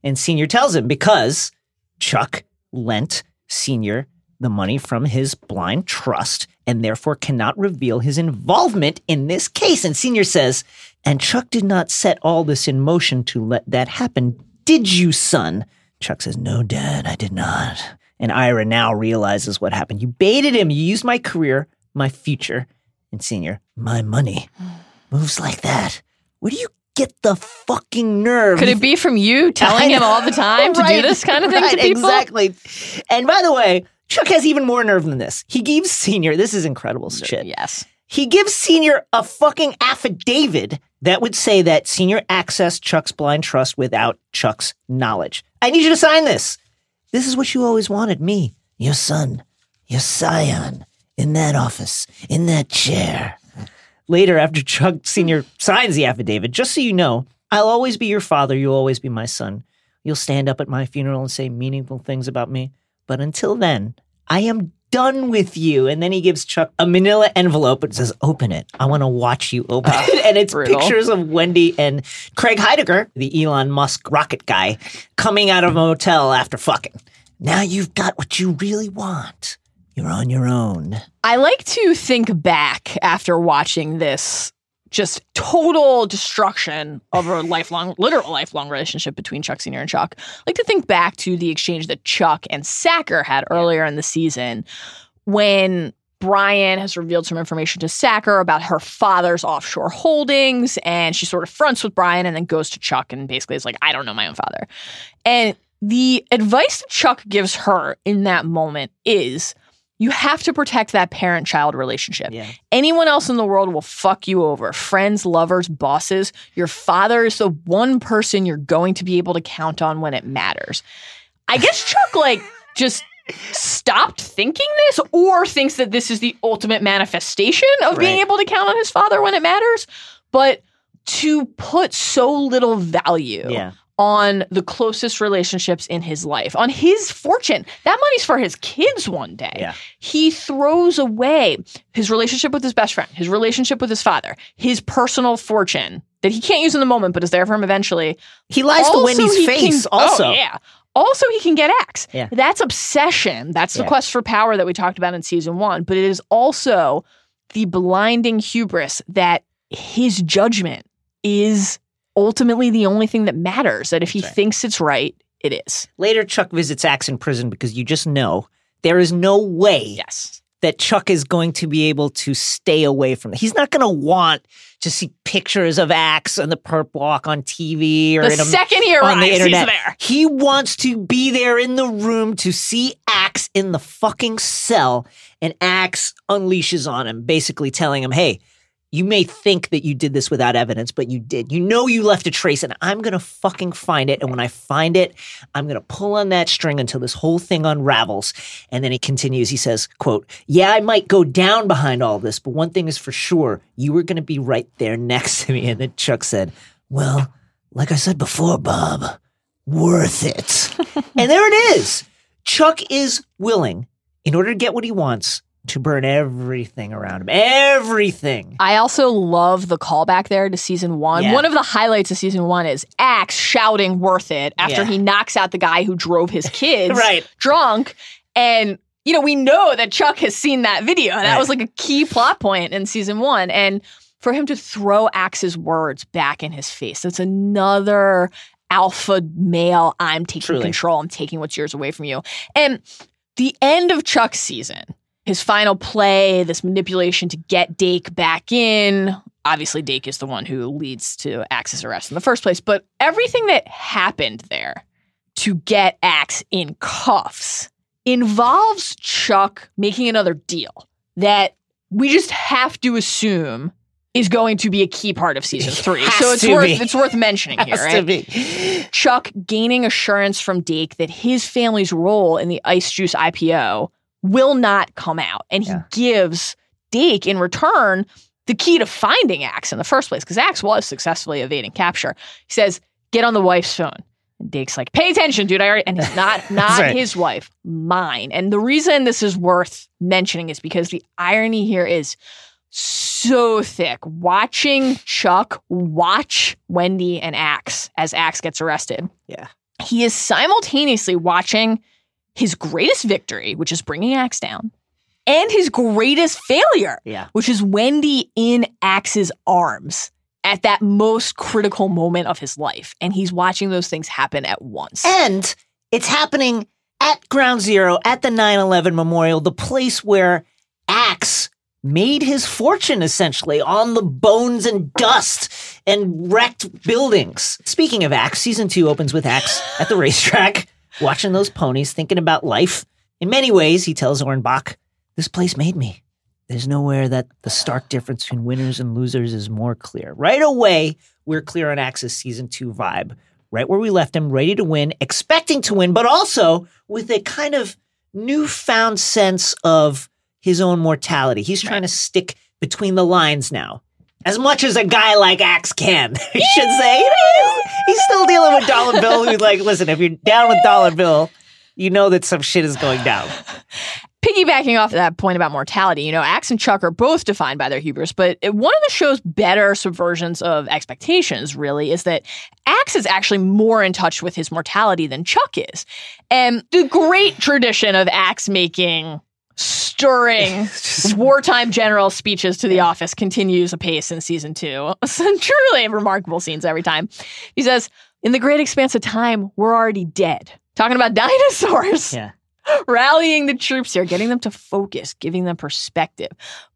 And Senior tells him because Chuck lent Senior the money from his blind trust and therefore cannot reveal his involvement in this case. And Senior says, and Chuck did not set all this in motion to let that happen, did you, son? Chuck says, no, Dad, I did not. And Ira now realizes what happened. You baited him. You used my career, my future. And Senior, my money moves like that. Where do you get the fucking nerve? Could it be from you telling him all the time to do this kind of thing right, to people? Exactly. And by the way, Chuck has even more nerve than this. He gives Senior, this is incredible shit. Yes. He gives Senior a fucking affidavit that would say that Senior accessed Chuck's blind trust without Chuck's knowledge. I need you to sign this. This is what you always wanted me, your son, your scion, in that office, in that chair. Later, after Chuck Sr. signs the affidavit, just so you know, I'll always be your father. You'll always be my son. You'll stand up at my funeral and say meaningful things about me. But until then, I am done with you. And then he gives Chuck a manila envelope and says, Open it. I want to watch you open ah, it. And it's brutal. pictures of Wendy and Craig Heidecker, the Elon Musk rocket guy, coming out of a motel after fucking. Now you've got what you really want. You're on your own. I like to think back after watching this just total destruction of a lifelong, literal lifelong relationship between Chuck Sr. and Chuck. I like to think back to the exchange that Chuck and Sacker had earlier in the season when Bryan has revealed some information to Sacker about her father's offshore holdings, and she sort of fronts with Bryan and then goes to Chuck and basically is like, I don't know my own father. And the advice that Chuck gives her in that moment is you have to protect that parent child relationship. Yeah. Anyone else in the world will fuck you over. Friends, lovers, bosses. Your father is the one person you're going to be able to count on when it matters. I guess Chuck, like, just stopped thinking this or thinks that this is the ultimate manifestation of being able to count on his father when it matters. But to put so little value Yeah. On the closest relationships in his life, on his fortune. That money's for his kids one day. Yeah. He throws away his relationship with his best friend, his relationship with his father, his personal fortune that he can't use in the moment but is there for him eventually. He lies to Wendy's face can- also. Oh, yeah. Also, he can get Axe. Yeah. That's obsession. That's the Yeah. quest for power that we talked about in season one. But it is also the blinding hubris that his judgment is ultimately the only thing that matters. That if he right. thinks it's right, it is. Later, Chuck visits Axe in prison because you just know there is no way Yes. that Chuck is going to be able to stay away from it. He's not going to want to see pictures of Axe on the perp walk on TV or The in a, second he on arrives, the he's internet. there. He wants to be there in the room to see Axe in the fucking cell, and Axe unleashes on him, basically telling him, "Hey." You may think that you did this without evidence, but you did. You know you left a trace, and I'm gonna fucking find it. And when I find it, I'm gonna pull on that string until this whole thing unravels. And then he continues. He says, "quote Yeah, I might go down behind all this, but one thing is for sure: you were gonna be right there next to me." And then Chuck said, "Well, like I said before, Bob, worth it." and there it is. Chuck is willing, in order to get what he wants, to burn everything around him. Everything. I also love the callback there to season one. Yeah. One of the highlights of season one is Axe shouting worth it after Yeah. he knocks out the guy who drove his kids Right. drunk. And, you know, we know that Chuck has seen that video. That Right. was like a key plot point in season one. And for him to throw Axe's words back in his face, that's another alpha male. I'm taking Truly. control. I'm taking what's yours away from you. And the end of Chuck's season, his final play, this manipulation to get Dake back in. Obviously, Dake is the one who leads to Axe's arrest in the first place, but everything that happened there to get Axe in cuffs involves Chuck making another deal that we just have to assume is going to be a key part of season three. So it's worth be. it's worth mentioning here, right? be. Chuck gaining assurance from Dake that his family's role in the Ice Juice IPO will not come out. And he Yeah. gives Dake in return the key to finding Axe in the first place, because Axe was successfully evading capture. He says, get on the wife's phone. And Dake's like, pay attention, dude. I already, and it's not not right. his wife, mine. And the reason this is worth mentioning is because the irony here is so thick. Watching Chuck watch Wendy and Axe as Axe gets arrested. Yeah. He is simultaneously watching his greatest victory, which is bringing Axe down, and his greatest failure, Yeah. which is Wendy in Axe's arms at that most critical moment of his life. And he's watching those things happen at once. And it's happening at Ground Zero, at the 9 11 memorial, the place where Axe made his fortune essentially on the bones and dust and wrecked buildings. Speaking of Axe, season two opens with Axe at the racetrack, watching those ponies, thinking about life. In many ways, he tells Orrin Bach, this place made me. There's nowhere that the stark difference between winners and losers is more clear. Right away, we're clear on Axe's season two vibe. Right where we left him, ready to win, expecting to win, but also with a kind of newfound sense of his own mortality. He's trying to stick between the lines now. As much as a guy like Axe can, I should say. He's still dealing with Dollar Bill, who's like, listen, if you're down with Dollar Bill, you know that some shit is going down. piggybacking off that point about mortality, you know, Axe and Chuck are both defined by their hubris, but one of the show's better subversions of expectations really is that Axe is actually more in touch with his mortality than Chuck is. And the great tradition of Axe making stirring wartime general speeches to the office continues apace in season two. Some truly remarkable scenes every time. He says, In the great expanse of time, we're already dead. Talking about dinosaurs Yeah. rallying the troops here, getting them to focus, giving them perspective.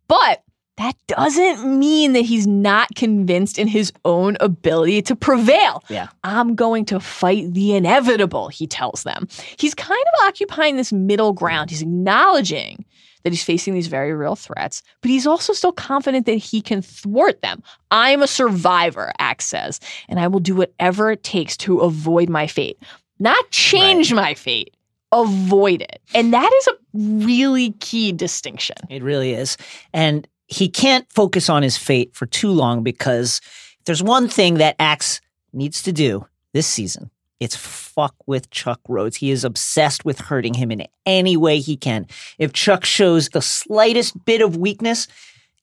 But that doesn't mean that he's not convinced in his own ability to prevail. Yeah. I'm going to fight the inevitable, he tells them. He's kind of occupying this middle ground. He's acknowledging that he's facing these very real threats, but he's also still confident that he can thwart them. I'm a survivor, Axe says, and I will do whatever it takes to avoid my fate. Not change my fate, avoid it. And that is a really key distinction. It really is. And he can't focus on his fate for too long because if there's one thing that Axe needs to do this season. It's fuck with Chuck Rhodes. He is obsessed with hurting him in any way he can. If Chuck shows the slightest bit of weakness,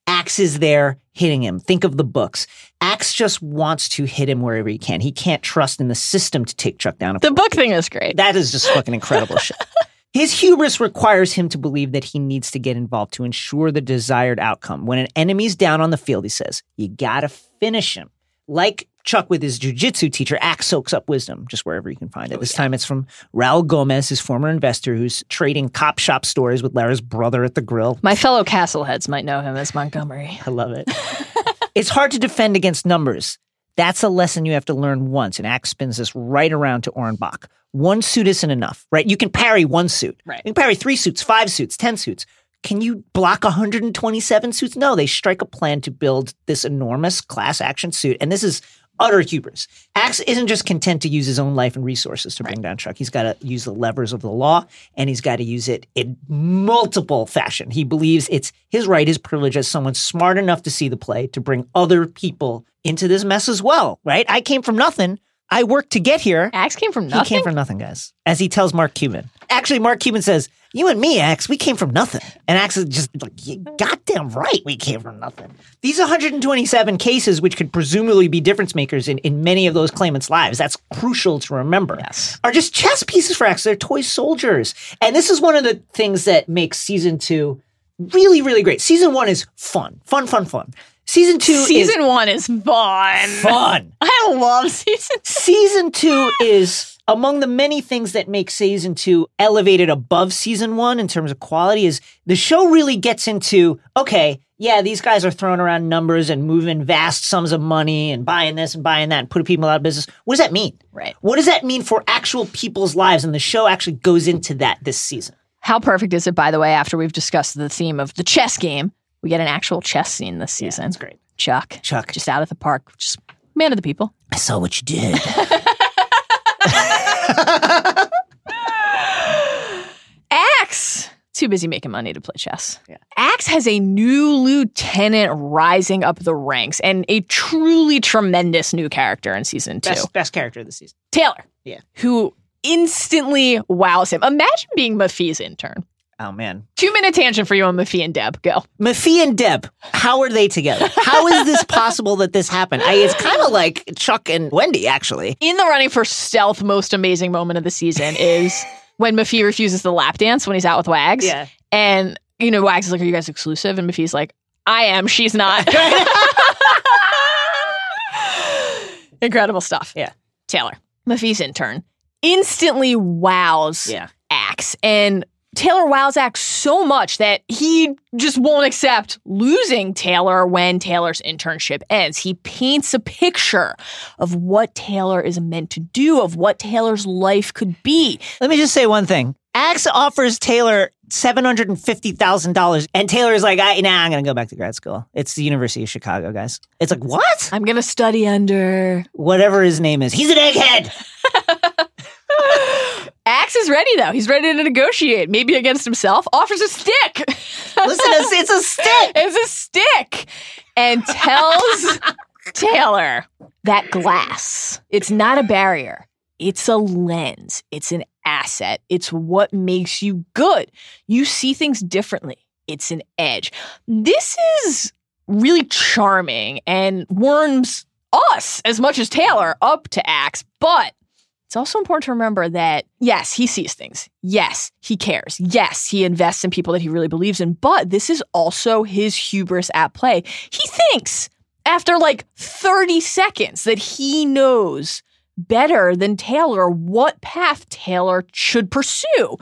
Axe is there hitting him. Think of the books. Axe just wants to hit him wherever he can. He can't trust in the system to take Chuck down. The book thing is great. That is just fucking incredible shit. His hubris requires him to believe that he needs to get involved to ensure the desired outcome. When an enemy's down on the field, he says, you gotta finish him. Like Chuck with his jujitsu teacher, Axe soaks up wisdom just wherever you can find it. Oh, this time it's from Raul Gomez, his former investor who's trading cop shop stories with Lara's brother at the grill. My fellow Castleheads might know him as Montgomery. I love it. it's hard to defend against numbers. That's a lesson you have to learn once. And Axe spins this right around to Orrin Bach. One suit isn't enough, right? You can parry one suit. Right. You can parry three suits, five suits, 10 suits. Can you block 127 suits? No, they strike a plan to build this enormous class action suit. And this is utter hubris. Axe isn't just content to use his own life and resources to bring down Chuck. He's got to use the levers of the law and he's got to use it in multiple fashion. He believes it's his right, his privilege as someone smart enough to see the play to bring other people into this mess as well, right? I came from nothing. I worked to get here. Axe came from nothing. He came from nothing, guys. As he tells Mark Cuban. Actually, Mark Cuban says, You and me, Axe, we came from nothing. And Axe is just like, "You goddamn right, we came from nothing. These 127 cases, which could presumably be difference makers in, in many of those claimants' lives, that's crucial to remember, Yes. are just chess pieces for Axe. They're toy soldiers. And this is one of the things that makes season two really, really great. Season one is fun, fun, fun, fun. Season two Season is one is fun. fun. I love season Two. season two is among the many things that make season two elevated above season one in terms of quality is the show really gets into okay yeah these guys are throwing around numbers and moving vast sums of money and buying this and buying that and putting people out of business what does that mean Right. what does that mean for actual people's lives and the show actually goes into that this season How perfect is it, by the way, after we've discussed the theme of the chess game? We get an actual chess scene this season. That's great. Chuck, Chuck. just out at the park, just man of the people. I saw what you did. Axe, too busy making money to play chess. Yeah. Axe has a new lieutenant rising up the ranks and a truly tremendous new character in season two. best, best character of the season. Taylor. Yeah. Who instantly wows him. Imagine being Mafee's intern. Oh man, Two minute tangent for you on Mafee and Deb. Go. Mafee and Deb, how are they together? How is this possible that this happened? I, it's kind of like Chuck and Wendy, actually. In the running for stealth, most amazing moment of the season is when Mafee refuses the lap dance when he's out with Wags. Yeah. And, you know, Wags is like, Are you guys exclusive? And Mafee's like, I am. She's not. Incredible stuff. Yeah. Taylor, Mafee's intern, instantly wows Yeah. Axe. And Taylor wows Axe so much that he just won't accept losing Taylor when Taylor's internship ends. He paints a picture of what Taylor is meant to do, of what Taylor's life could be. Let me just say one thing. Axe offers Taylor seven hundred and fifty thousand dollars, and Taylor is like, I, "Nah, I'm gonna go back to grad school. It's the University of Chicago, guys." It's like what? I'm going to study under. Whatever his name is, he's an egghead. Axe is ready, though. He's ready to negotiate, maybe against himself, offers a stick. Listen, it's, it's a stick. It's a stick and tells Taylor that glass, it's not a barrier. It's a lens. It's an asset. It's what makes you good. You see things differently. It's an edge. This is really charming and warms us as much as Taylor up to Axe, but it's also important to remember that, yes, he sees things. Yes, he cares. Yes, he invests in people that he really believes in. But this is also his hubris at play. He thinks after like 30 seconds that he knows better than Taylor what path Taylor should pursue.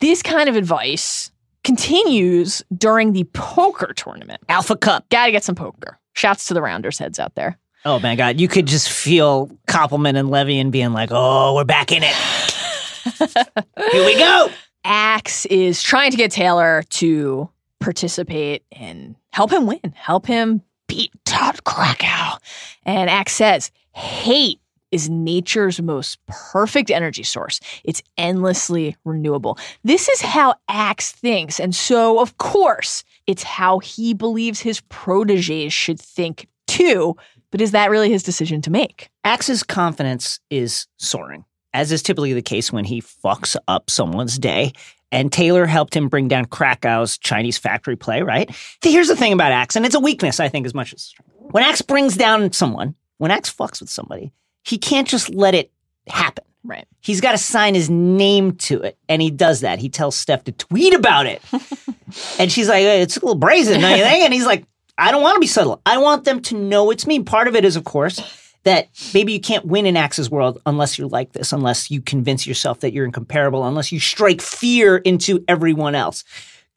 This kind of advice continues during the poker tournament. Alpha Cup. Gotta get some poker. Shouts to the rounders heads out there. Oh my God, you could just feel Koppelman and Levien and being like, "Oh, we're back in it. Here we go." Axe is trying to get Taylor to participate and help him win, help him beat Todd Krakow. And Axe says, hate is nature's most perfect energy source. It's endlessly renewable. This is how Axe thinks. And so, of course, it's how he believes his proteges should think too. But is that really his decision to make? Axe's confidence is soaring, as is typically the case when he fucks up someone's day. And Taylor helped him bring down Krakow's Chinese factory play, right? Here's the thing about Axe, and it's a weakness, I think, as much as when Axe brings down someone, when Axe fucks with somebody, he can't just let it happen. Right. He's got to sign his name to it. And he does that. He tells Steph to tweet about it. and she's like, it's a little brazen, don't you think? And he's like, I don't want to be subtle. I want them to know it's me. Part of it is, of course, that maybe you can't win in Axe's world unless you're like this, unless you convince yourself that you're incomparable, unless you strike fear into everyone else.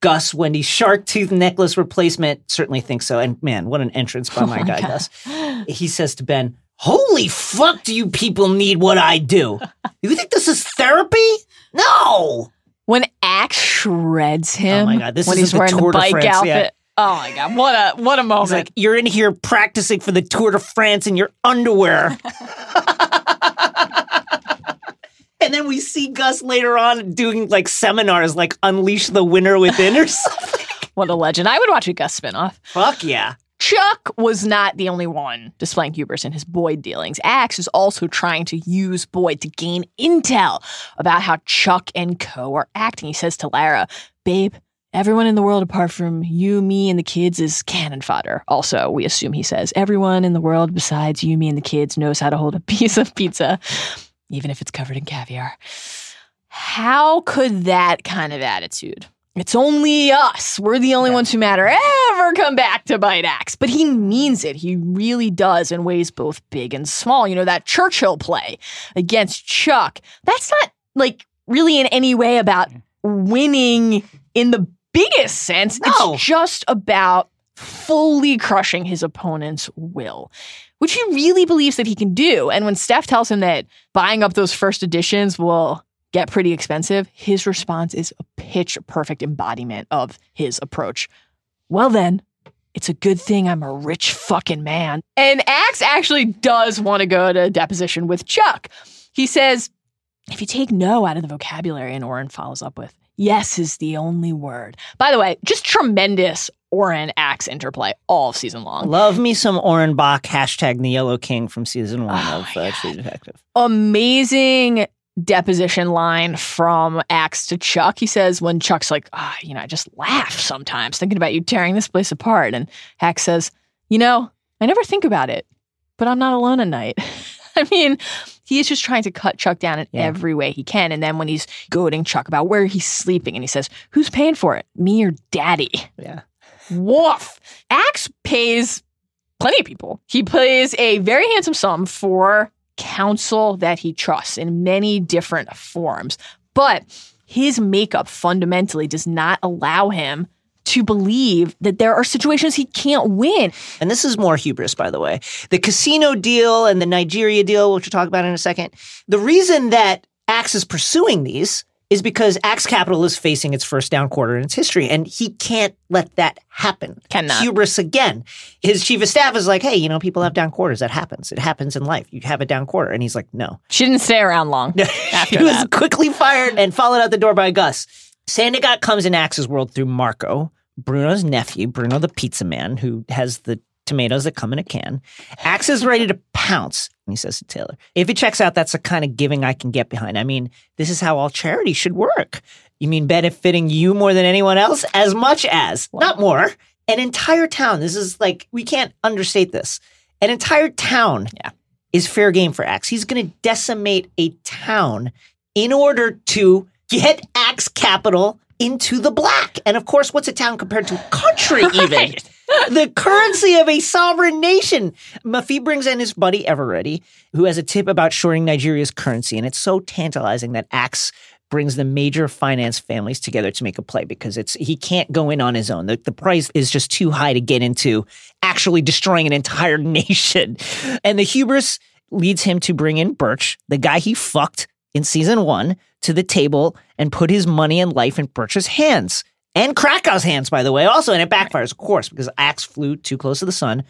Gus, Wendy's shark tooth necklace replacement certainly thinks so. And man, what an entrance by oh my guy, Gus. He says to Ben, Holy fuck, do you people need what I do? You think this is therapy? No. When Axe shreds him Oh my God, this when is he's the wearing Tour the bike outfit. yeah. Oh my god, what a what a He's moment. like, You're in here practicing for the Tour de France in your underwear. and then we see Gus later on doing like seminars like Unleash the Winner Within or something. what a legend. I would watch a Gus spinoff. Fuck yeah. Chuck was not the only one displaying hubris in his Boyd dealings. Axe is also trying to use Boyd to gain intel about how Chuck and Co are acting. He says to Lara, Babe, everyone in the world apart from you, me, and the kids is cannon fodder. Also, we assume he says, everyone in the world besides you, me, and the kids knows how to hold a piece of pizza, even if it's covered in caviar. How could that kind of attitude? It's only us. We're the only ones who matter. Ever come back to bite axe. But he means it. He really does in ways both big and small. You know, that Churchill play against Chuck, that's not like really in any way about winning in the biggest sense. No. It's just about fully crushing his opponent's will, which he really believes that he can do. And when Steph tells him that buying up those first editions will get pretty expensive, his response is a pitch perfect embodiment of his approach. well then, it's a good thing I'm a rich fucking man. And Axe actually does want to go to deposition with Chuck. He says, if you take no out of the vocabulary, and Orrin follows up with, yes is the only word. By the way, just tremendous Orrin Axe interplay all season long. Love me some Orrin Bach, hashtag the Yellow King from season one Oh of uh, True Detective. amazing deposition line from Axe to Chuck. He says when Chuck's like, ah, you know, I just laugh sometimes thinking about you tearing this place apart. And Axe says, you know, I never think about it, but I'm not alone at night. I mean, he is just trying to cut Chuck down in Yeah. every way he can. And then when he's goading Chuck about where he's sleeping, and he says, Who's paying for it? Me or daddy? Yeah. Woof. Axe pays plenty of people. He pays a very handsome sum for counsel that he trusts in many different forms. But his makeup fundamentally does not allow him to believe that there are situations he can't win. And this is more hubris, by the way. The casino deal and the Nigeria deal, which we'll talk about in a second. The reason that Axe is pursuing these is because Axe Capital is facing its first down quarter in its history, and he can't let that happen. Cannot. Hubris again. His chief of staff is like, hey, you know, people have down quarters. That happens. It happens in life. You have a down quarter. And he's like, no. She didn't stay around long after he was that. quickly fired and followed out the door by Gus. Sandicott comes in Axe's world through Marco, Bruno's nephew, Bruno the pizza man, who has the tomatoes that come in a can. Axe is ready to pounce, and he says to Taylor, if it checks out, that's the kind of giving I can get behind. I mean, this is how all charity should work. You mean benefiting you more than anyone else? As much as, not more. An entire town. This is like, we can't understate this. An entire town Yeah. is fair game for Axe. He's going to decimate a town in order to get Axe capital into the black. And of course, what's a town compared to a country, even? the currency of a sovereign nation. Mafee brings in his buddy Everready, who has a tip about shorting Nigeria's currency. And it's so tantalizing that Axe brings the major finance families together to make a play because it's he can't go in on his own. The, the price is just too high to get into actually destroying an entire nation. And the hubris leads him to bring in Birch, the guy he fucked in season one, to the table and put his money and life in Birch's hands. And Krakow's hands, by the way, also. And it backfires, of course, because Axe flew too close to the sun.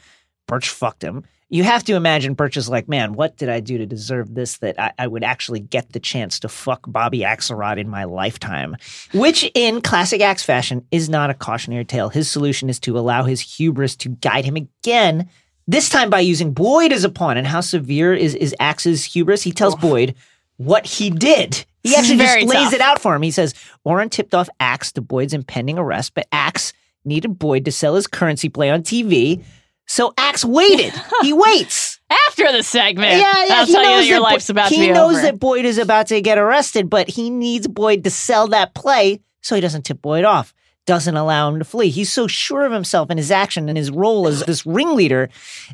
Birch fucked him. You have to imagine Birch is like, man, what did I do to deserve this that I, I would actually get the chance to fuck Bobby Axelrod in my lifetime? Which, in classic Axe fashion, is not a cautionary tale. His solution is to allow his hubris to guide him again, this time by using Boyd as a pawn. And how severe is, is Axe's hubris? He tells Boyd what he did. He actually just lays tough. it out for him. He says, Orrin tipped off Axe to Boyd's impending arrest, but Axe needed Boyd to sell his currency play on TV. So Axe waited. he waits. After the segment, Yeah, yeah. I'll he tell you knows that your life's about he knows over. that Boyd is about to get arrested, but he needs Boyd to sell that play so he doesn't tip Boyd off. Doesn't allow him to flee. He's so sure of himself and his action and his role as this ringleader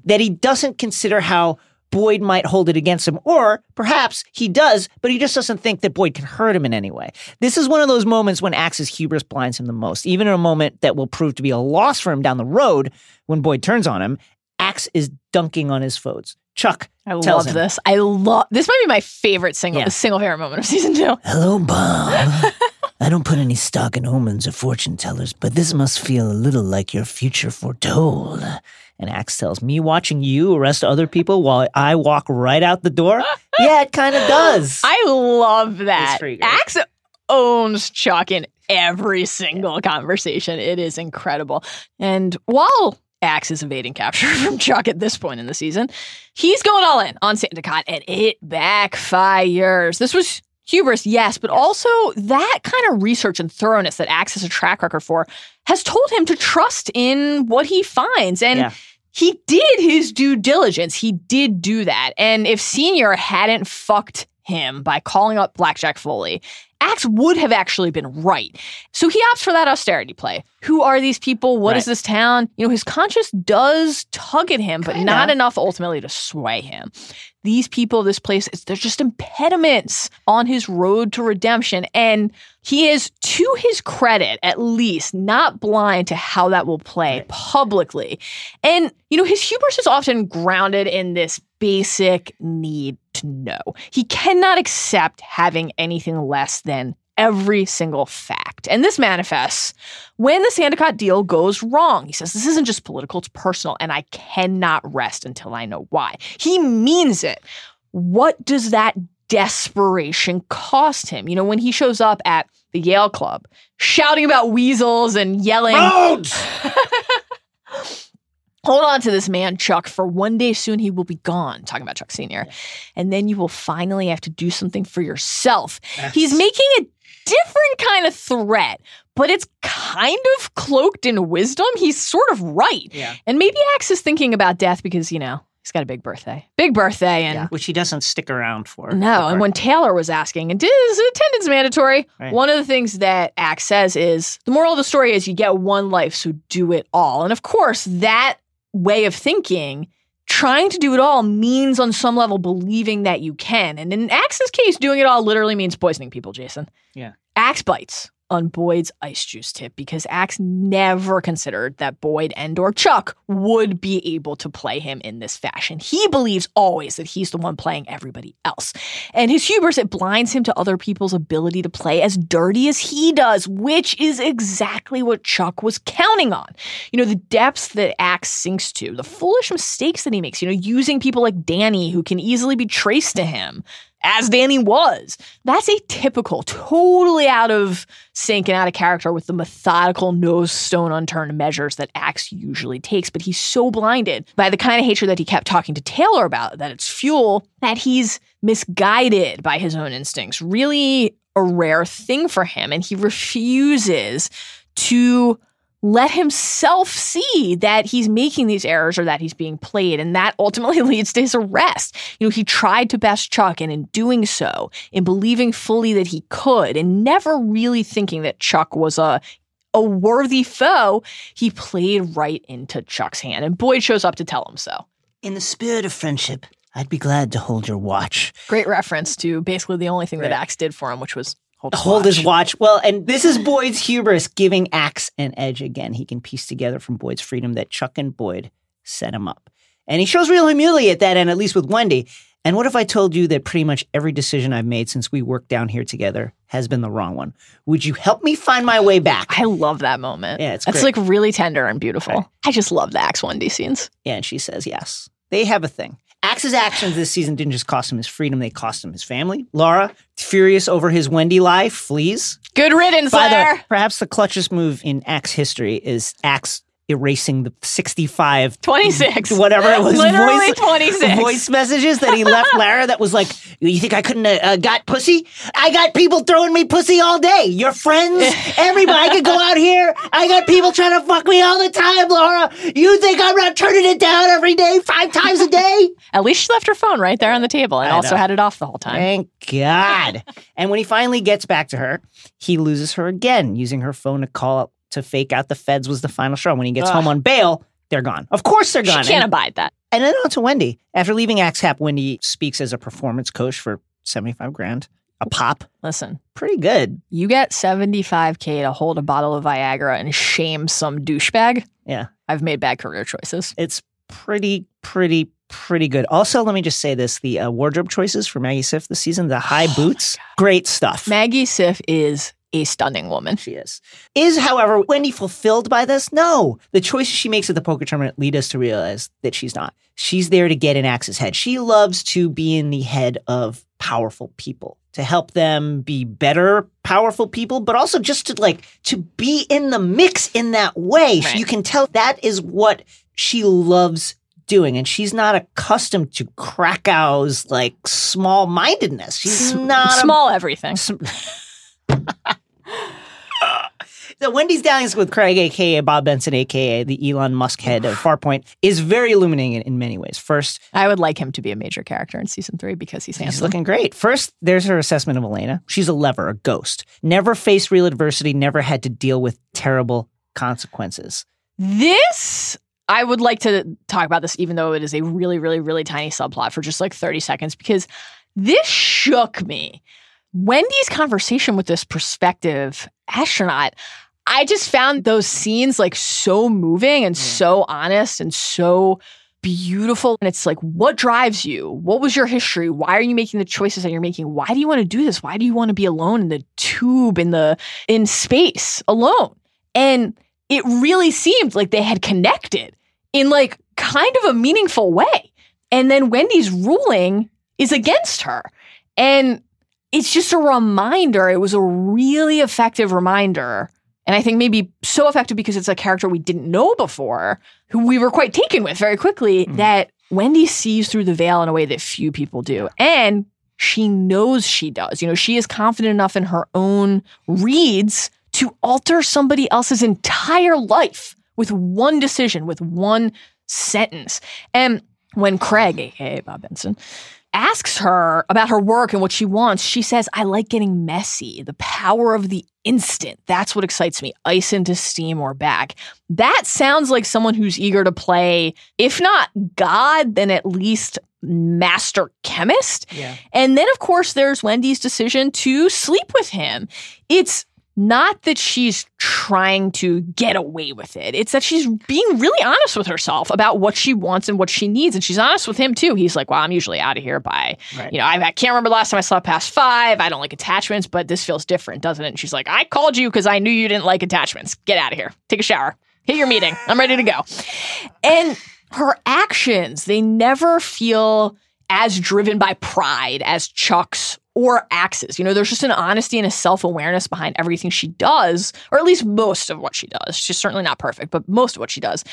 that he doesn't consider how Boyd might hold it against him. Or perhaps he does, but he just doesn't think that Boyd can hurt him in any way. This is one of those moments when Axe's hubris blinds him the most, even in a moment that will prove to be a loss for him down the road when Boyd turns on him. Axe is dunking on his foes. Chuck I tells love him, this. I love this. Might be my favorite single, Yeah. single favorite moment of season two. Hello, Bob. I don't put any stock in omens or fortune tellers, but this must feel a little like your future foretold. And Axe tells me watching you arrest other people while I walk right out the door? yeah, it kind of does. I love that. Axe owns Chuck in every single conversation. It is incredible. And while Axe is evading capture from Chuck at this point in the season, he's going all in on Sandicott, and it backfires. This was hubris, yes, but also that kind of research and thoroughness that Axe has a track record for has told him to trust in what he finds. And Yeah. he did his due diligence. He did do that. And if Senior hadn't fucked him by calling up Blackjack Foley, Axe would have actually been right. So he opts for that austerity play. Who are these people? What is Right. this town? You know, his conscience does tug at him, but Kinda. not enough ultimately to sway him. These people, this place, it's, they're just impediments on his road to redemption. And he is, to his credit, at least, not blind to how that will play publicly. And, you know, his hubris is often grounded in this basic need to know. He cannot accept having anything less than every single fact. And this manifests when the Sandicott deal goes wrong. He says, This isn't just political, it's personal, and I cannot rest until I know why. He means it. What does that desperation cost him? You know, when he shows up at the Yale Club shouting about weasels and yelling, Hold on to this man, Chuck, for one day soon he will be gone. Talking about Chuck Sr. And then you will finally have to do something for yourself. He's making a different kind of threat, but it's kind of cloaked in wisdom. He's sort of right. Yeah. And maybe Axe is thinking about death because, you know, he's got a big birthday. Big birthday. And Which he doesn't stick around for. no, and when Taylor was asking, and is attendance mandatory? Right. One of the things that Axe says is the moral of the story is you get one life, so do it all. And of course, that way of thinking, trying to do it all means on some level believing that you can. And in Axe's case, doing it all literally means poisoning people, Jason. Yeah. Axe bites on Boyd's ice juice tip because Axe never considered that Boyd and or Chuck would be able to play him in this fashion. He believes always that he's the one playing everybody else. And his hubris, it blinds him to other people's ability to play as dirty as he does, which is exactly what Chuck was counting on. You know, the depths that Axe sinks to, the foolish mistakes that he makes, you know, using people like Danny who can easily be traced to him as Danny was. That's a typical, totally out of sync and out of character with the methodical, no stone unturned measures that Axe usually takes. But he's so blinded by the kind of hatred that he kept talking to Taylor about, that it's fuel, that he's misguided by his own instincts. Really a rare thing for him. And he refuses to let himself see that he's making these errors or that he's being played. And that ultimately leads to his arrest. You know, he tried to best Chuck, and in doing so, in believing fully that he could, and never really thinking that Chuck was a a worthy foe, he played right into Chuck's hand. And Boyd shows up to tell him so. In the spirit of friendship, I'd be glad to hold your watch. Great reference to basically the only thing that Axe did for him, which was hold his Hold watch. his watch. Well, and this is Boyd's hubris giving Axe an edge again. He can piece together from Boyd's freedom that Chuck and Boyd set him up. And he shows real humility at that end, at least with Wendy. And what if I told you that pretty much every decision I've made since we worked down here together has been the wrong one? Would you help me find my way back? I love that moment. Yeah, it's That's great. like really tender and beautiful. Right. I just love the Axe Wendy scenes. Yeah, and she says yes. They have a thing. Axe's actions this season didn't just cost him his freedom, they cost him his family. Lara, furious over his Wendy life, flees. Good riddance By there. the perhaps the clutchest move in Axe history is Axe erasing the 65 26. whatever it was Literally voice, 26. voice messages that he left Lara that was like you think I couldn't have uh, got pussy I got people throwing me pussy all day your friends everybody I could go out here I got people trying to fuck me all the time Lara you think I'm not turning it down every day five times a day At least she left her phone right there on the table and I also know. had it off the whole time. Thank God. and when he finally gets back to her, he loses her again, using her phone to call up to fake out the feds was the final straw. When he gets Ugh. home on bail, they're gone. Of course they're gone. She can't and, abide that. and then on to Wendy. After leaving Axe Cap, Wendy speaks as a performance coach for 75 grand. A pop. Listen, Pretty good. you get 75K to hold a bottle of Viagra and shame some douchebag. Yeah. I've made bad career choices. It's pretty, pretty, pretty good. Also, let me just say this the uh, wardrobe choices for Maggie Siff this season, the high boots, great stuff. Maggie Siff is a stunning woman. She is. Is, however, Wendy fulfilled by this? No. The choices she makes at the poker tournament lead us to realize that she's not. She's there to get in Axe's head. She loves to be in the head of powerful people, to help them be better, powerful people, but also just to like to be in the mix in that way. Right. You can tell that is what she loves doing. And she's not accustomed to Krakow's like small mindedness. She's not a Small everything. So Wendy's dalliance with Craig, aka Bob Benson, aka the Elon Musk head of Farpoint, is very illuminating in, in many ways. First, I would like him to be a major character in season three because he's handsome. he's looking great. First, there's her assessment of Elena. She's a lever, a ghost. Never faced real adversity, never had to deal with terrible consequences. This, I would like to talk about this, even though it is a really, really, really tiny subplot for just like 30 seconds, because this shook me. Wendy's conversation with this prospective astronaut, I just found those scenes like so moving and so honest and so beautiful. And it's like, what drives you? What was your history? Why are you making the choices that you're making? Why do you want to do this? Why do you want to be alone in the tube in the in space alone? And it really seemed like they had connected in like kind of a meaningful way. And then Wendy's ruling is against her. And it's just a reminder. It was a really effective reminder. And I think maybe so effective because it's a character we didn't know before, who we were quite taken with very quickly, Mm. that Wendy sees through the veil in a way that few people do. And she knows she does. You know, she is confident enough in her own reads to alter somebody else's entire life with one decision, with one sentence. And when Craig, aka Bob Benson, asks her about her work and what she wants, she says, I like getting messy. The power of the instant. That's what excites me. Ice into steam or back. That sounds like someone who's eager to play, if not God, then at least master chemist. Yeah. And then, of course, there's Wendy's decision to sleep with him. It's not that she's trying to get away with it. It's that she's being really honest with herself about what she wants and what she needs. And she's honest with him too. He's like, well, I'm usually out of here by, Right. you know, I, I can't remember the last time I slept past five. I don't like attachments, but this feels different, doesn't it? And she's like, I called you because I knew you didn't like attachments. Get out of here. Take a shower. Hit your meeting. I'm ready to go. And her actions, they never feel as driven by pride as Chuck's or Axe's. You know, there's just an honesty and a self awareness behind everything she does, or at least most of what she does. She's certainly not perfect, but most of what she does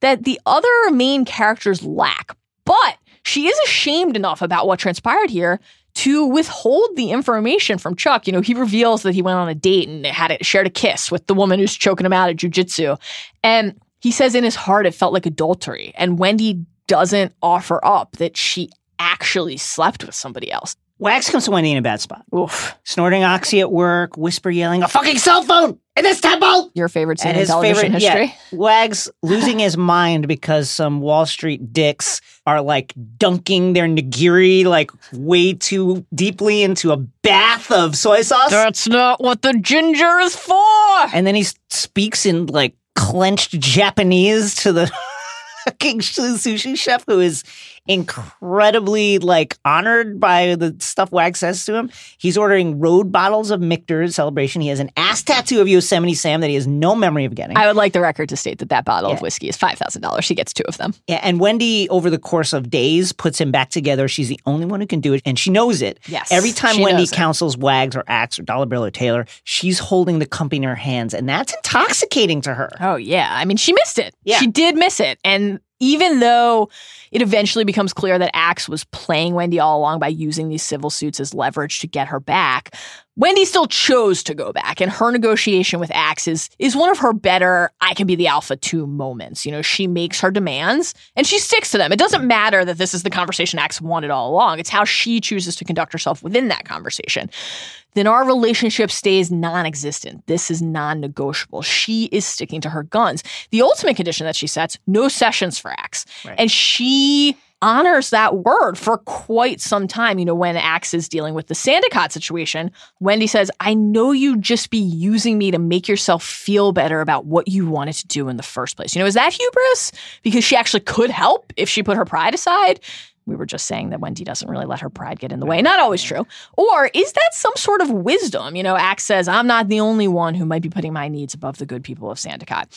that the other main characters lack. But she is ashamed enough about what transpired here to withhold the information from Chuck. You know, he reveals that he went on a date and had it, shared a kiss with the woman who's choking him out at jujitsu. And he says in his heart it felt like adultery. And Wendy doesn't offer up that she actually slept with somebody else. Wags comes to Wendy in a bad spot. Oof. Snorting oxy at work, whisper yelling, a fucking cell phone in this temple! Your favorite scene And in his television favorite, history? yeah, Wags losing his mind because some Wall Street dicks are like dunking their nigiri like way too deeply into a bath of soy sauce. That's not what the ginger is for. and then he speaks in like clenched Japanese to the fucking sushi chef who is incredibly like honored by the stuff Wag says to him. He's ordering road bottles of Michter's celebration. He has an ass tattoo of Yosemite Sam that he has no memory of getting. I would like the record to state that that bottle of whiskey is $5,000. She gets two of them. Yeah, and Wendy, over the course of days, puts him back together. She's the only one who can do it, and she knows it. Yes, Every time Wendy counsels Wags or Axe or Dollar Bill or Taylor, she's holding the company in her hands, and that's intoxicating to her. Oh, yeah. I mean, she missed it. Yeah. She did miss it. And even though it eventually becomes clear that Axe was playing Wendy all along by using these civil suits as leverage to get her back, Wendy still chose to go back. And her negotiation with Axe is, is one of her better, I can be the alpha two moments. You know, she makes her demands and she sticks to them. It doesn't matter that this is the conversation Axe wanted all along, it's how she chooses to conduct herself within that conversation then our relationship stays non existent. This is non negotiable. She is sticking to her guns. The ultimate condition that she sets no sessions for Axe. Right. And she honors that word for quite some time. You know, when Axe is dealing with the Sandicot situation, Wendy says, I know you'd just be using me to make yourself feel better about what you wanted to do in the first place. You know, is that hubris? Because she actually could help if she put her pride aside. We were just saying that Wendy doesn't really let her pride get in the way. Not always true. Or is that some sort of wisdom? You know, Axe says, I'm not the only one who might be putting my needs above the good people of Sandicot.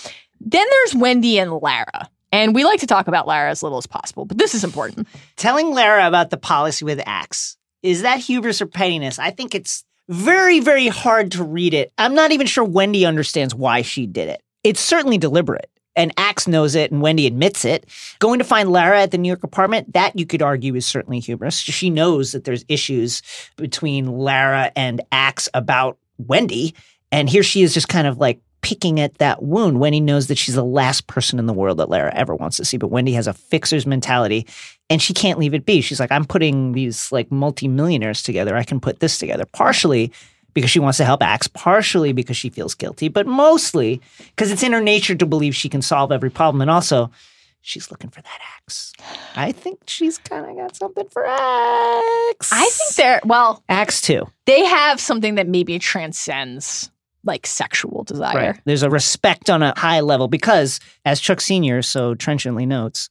Then there's Wendy and Lara. And we like to talk about Lara as little as possible, but this is important. Telling Lara about the policy with Axe is that hubris or pettiness? I think it's very, very hard to read it. I'm not even sure Wendy understands why she did it. It's certainly deliberate. And Axe knows it, and Wendy admits it. Going to find Lara at the New York apartment, that you could argue is certainly hubris. She knows that there's issues between Lara and Axe about Wendy. And here she is just kind of like picking at that wound. Wendy knows that she's the last person in the world that Lara ever wants to see, but Wendy has a fixer's mentality and she can't leave it be. She's like, I'm putting these like multimillionaires together. I can put this together. Partially because she wants to help Axe, partially because she feels guilty, but mostly because it's in her nature to believe she can solve every problem. And also, she's looking for that Axe. I think she's kind of got something for Axe. I think they're, well, Axe too. they have something that maybe transcends like sexual desire. There's a respect on a high level because, as Chuck Sr. so trenchantly notes,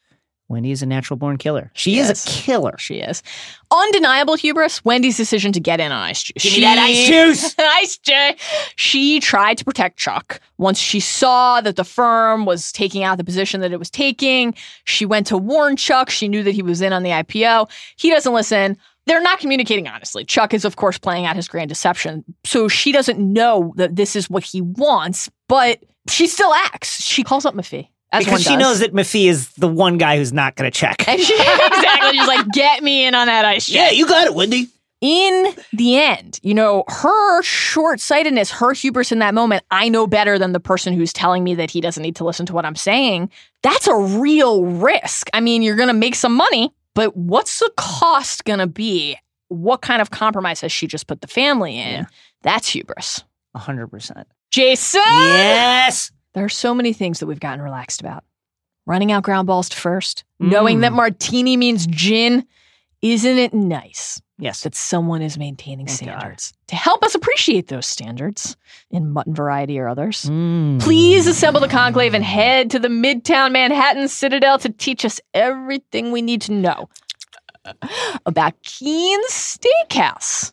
Wendy is a natural born killer. She is a killer. She is. Undeniable hubris, Wendy's decision to get in on ice juice. Give me that ice juice. ice juice. She tried to protect Chuck. Once she saw that the firm was taking out the position that it was taking, she went to warn Chuck. She knew that he was in on the IPO. He doesn't listen. They're not communicating honestly. Chuck is, of course, playing out his grand deception. So she doesn't know that this is what he wants, but she still acts. She calls up Mafee. As because she knows that Mafee is the one guy who's not going to check. She, exactly. She's like, get me in on that ice Yeah, you got it, Wendy. In the end, you know, her short sightedness, her hubris in that moment, I know better than the person who's telling me that he doesn't need to listen to what I'm saying. That's a real risk. I mean, you're going to make some money, but what's the cost going to be? What kind of compromise has she just put the family in? Yeah. That's hubris. 100%. Jason! Yes. There are so many things that we've gotten relaxed about. Running out ground balls to first, knowing that Mm. martini means gin. Isn't it nice Yes. that someone is maintaining Thank God. standards to help us appreciate those standards in mutton variety or others? Mm. Please assemble the conclave and head to the Midtown Manhattan Citadel to teach us everything we need to know about Keens Steakhouse.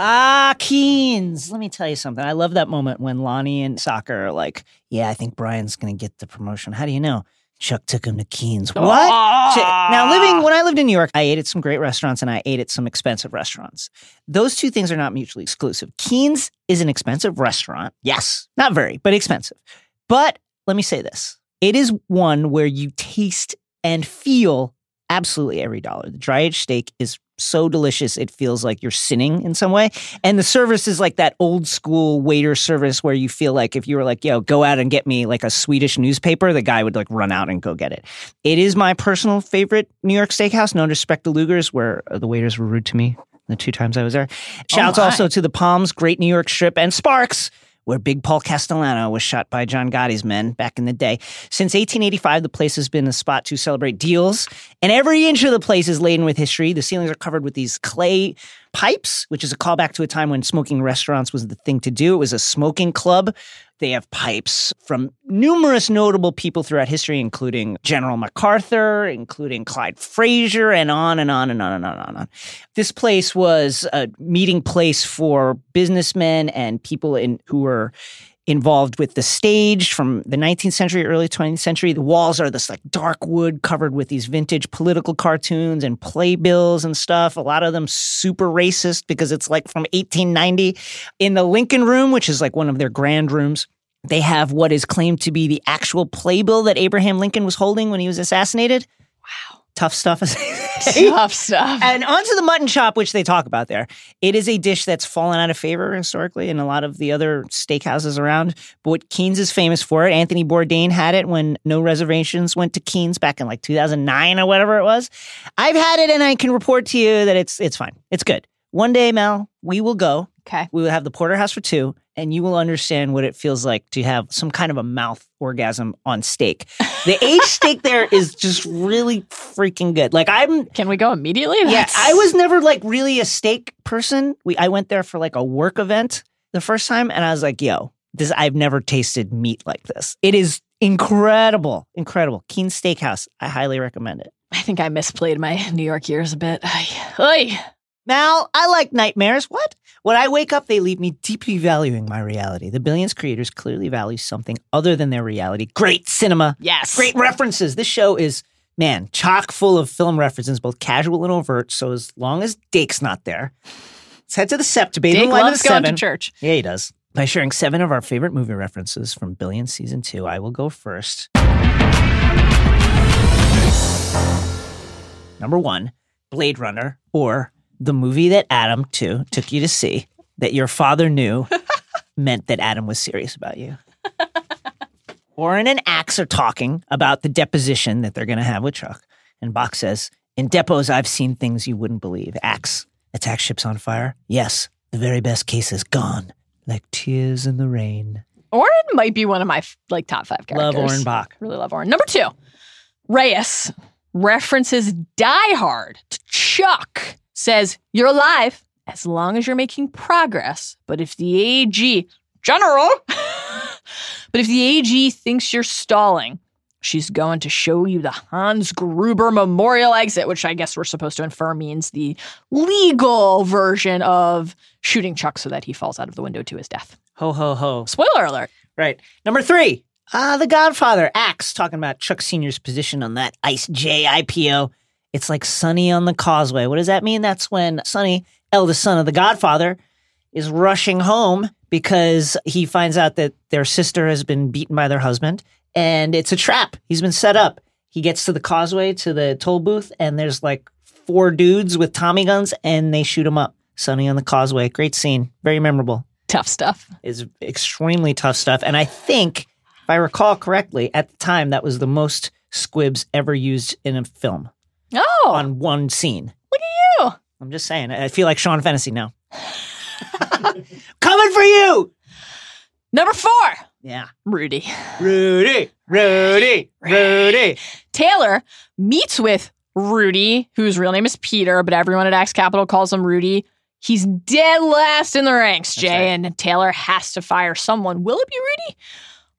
Ah, Keens. Let me tell you something. I love that moment when Lonnie and Sacker are like, yeah, I think Bryan's going to get the promotion. How do you know? Chuck took him to Keens. What? Shit. Now, living when I lived in New York, I ate at some great restaurants and I ate at some expensive restaurants. Those two things are not mutually exclusive. Keens is an expensive restaurant. Yes, not very, but expensive. But let me say this it is one where you taste and feel absolutely every dollar. The dry aged steak is so delicious, it feels like you're sinning in some way. And the service is like that old school waiter service where you feel like if you were like, yo, go out and get me like a Swedish newspaper, the guy would like run out and go get it. It is my personal favorite New York steakhouse. No disrespect to Luger's, where uh, the waiters were rude to me the two times I was there. Shouts my. also to the Palms, Great New York Strip, and Sparks where Big Paul Castellano was shot by John Gotti's men back in the day. Since 1885, the place has been a spot to celebrate deals, and every inch of the place is laden with history. The ceilings are covered with these clay pipes, which is a callback to a time when smoking restaurants was the thing to do. It was a smoking club. They have pipes from numerous notable people throughout history, including General MacArthur, including Clyde Frazier, and on and on and on and on and on. This place was a meeting place for businessmen and people in who were involved with the stage from the 19th century, early 20th century. The walls are this like dark wood covered with these vintage political cartoons and playbills and stuff. A lot of them super racist because it's like from 1890. In the Lincoln Room, which is like one of their grand rooms, they have what is claimed to be the actual playbill that Abraham Lincoln was holding when he was assassinated. Wow. Tough stuff. Tough stuff. And onto the mutton chop, which they talk about there. It is a dish that's fallen out of favor historically in a lot of the other steakhouses around. But what Keens is famous for it. Anthony Bourdain had it when No Reservations went to Keens back in like 2009 or whatever it was. I've had it, and I can report to you that it's it's fine. It's good. One day, Mel, we will go. Okay. We will have the porterhouse for two, and you will understand what it feels like to have some kind of a mouth orgasm on steak. The aged steak there is just really freaking good. Like I'm Can we go immediately? yeah, I was never like really a steak person. We I went there for like a work event the first time, and I was like, "Yo, this I've never tasted meat like this. It is incredible, incredible." Keen Steakhouse. I highly recommend it. I think I misplayed my New York years a bit. Ay. Mal, I like nightmares. What? When I wake up, they leave me deeply valuing my reality. The Billions creators clearly value something other than their reality. Great cinema, Yes. great references. This show is, man, chock full of film references, both casual and overt. So as long as Dake's not there, let's head to the Sept to bathe in the light of loves the going seven. to church. Yeah, he does. By sharing seven of our favorite movie references from Billions season two, I will go first. Number one, Blade Runner, or the movie that Adam too took you to see that your father knew meant that Adam was serious about you. Orrin and Axe are talking about the deposition that they're going to have with Chuck. And Bach says, In depots, I've seen things you wouldn't believe. Axe, attack ships on fire? Yes, the very best case is gone, like tears in the rain. Orrin might be one of my like top five characters. Love Orrin Bach. Really love Orrin. Number two, Reyes references Die Hard to Chuck. Says, You're alive as long as you're making progress. But if the AG, General, But if the AG thinks you're stalling, she's going to show you the Hans Gruber Memorial exit, which I guess we're supposed to infer means the legal version of shooting Chuck so that he falls out of the window to his death. Ho, ho, ho. Spoiler alert. Right. Number three, uh, The Godfather, Axe, talking about Chuck Sr.'s position on that Ice J IPO. It's like Sonny on the causeway. What does that mean? That's when Sonny, eldest son of the Godfather, is rushing home because he finds out that their sister has been beaten by their husband and it's a trap. He's been set up. He gets to the causeway to the toll booth and there's like four dudes with Tommy guns and they shoot him up. Sonny on the causeway. Great scene. Very memorable Tough stuff. is extremely tough stuff. And I think, if I recall correctly, at the time that was the most squibs ever used in a film Oh, on one scene. look at you. I'm just saying. I feel like Sean Fennessy now. Coming for you. Number four, Yeah. Rudy. Rudy, Rudy, Rudy. Taylor meets with Rudy, whose real name is Peter, but everyone at Axe Capital calls him Rudy. He's dead last in the ranks, Jay, right. and Taylor has to fire someone. Will it be Rudy?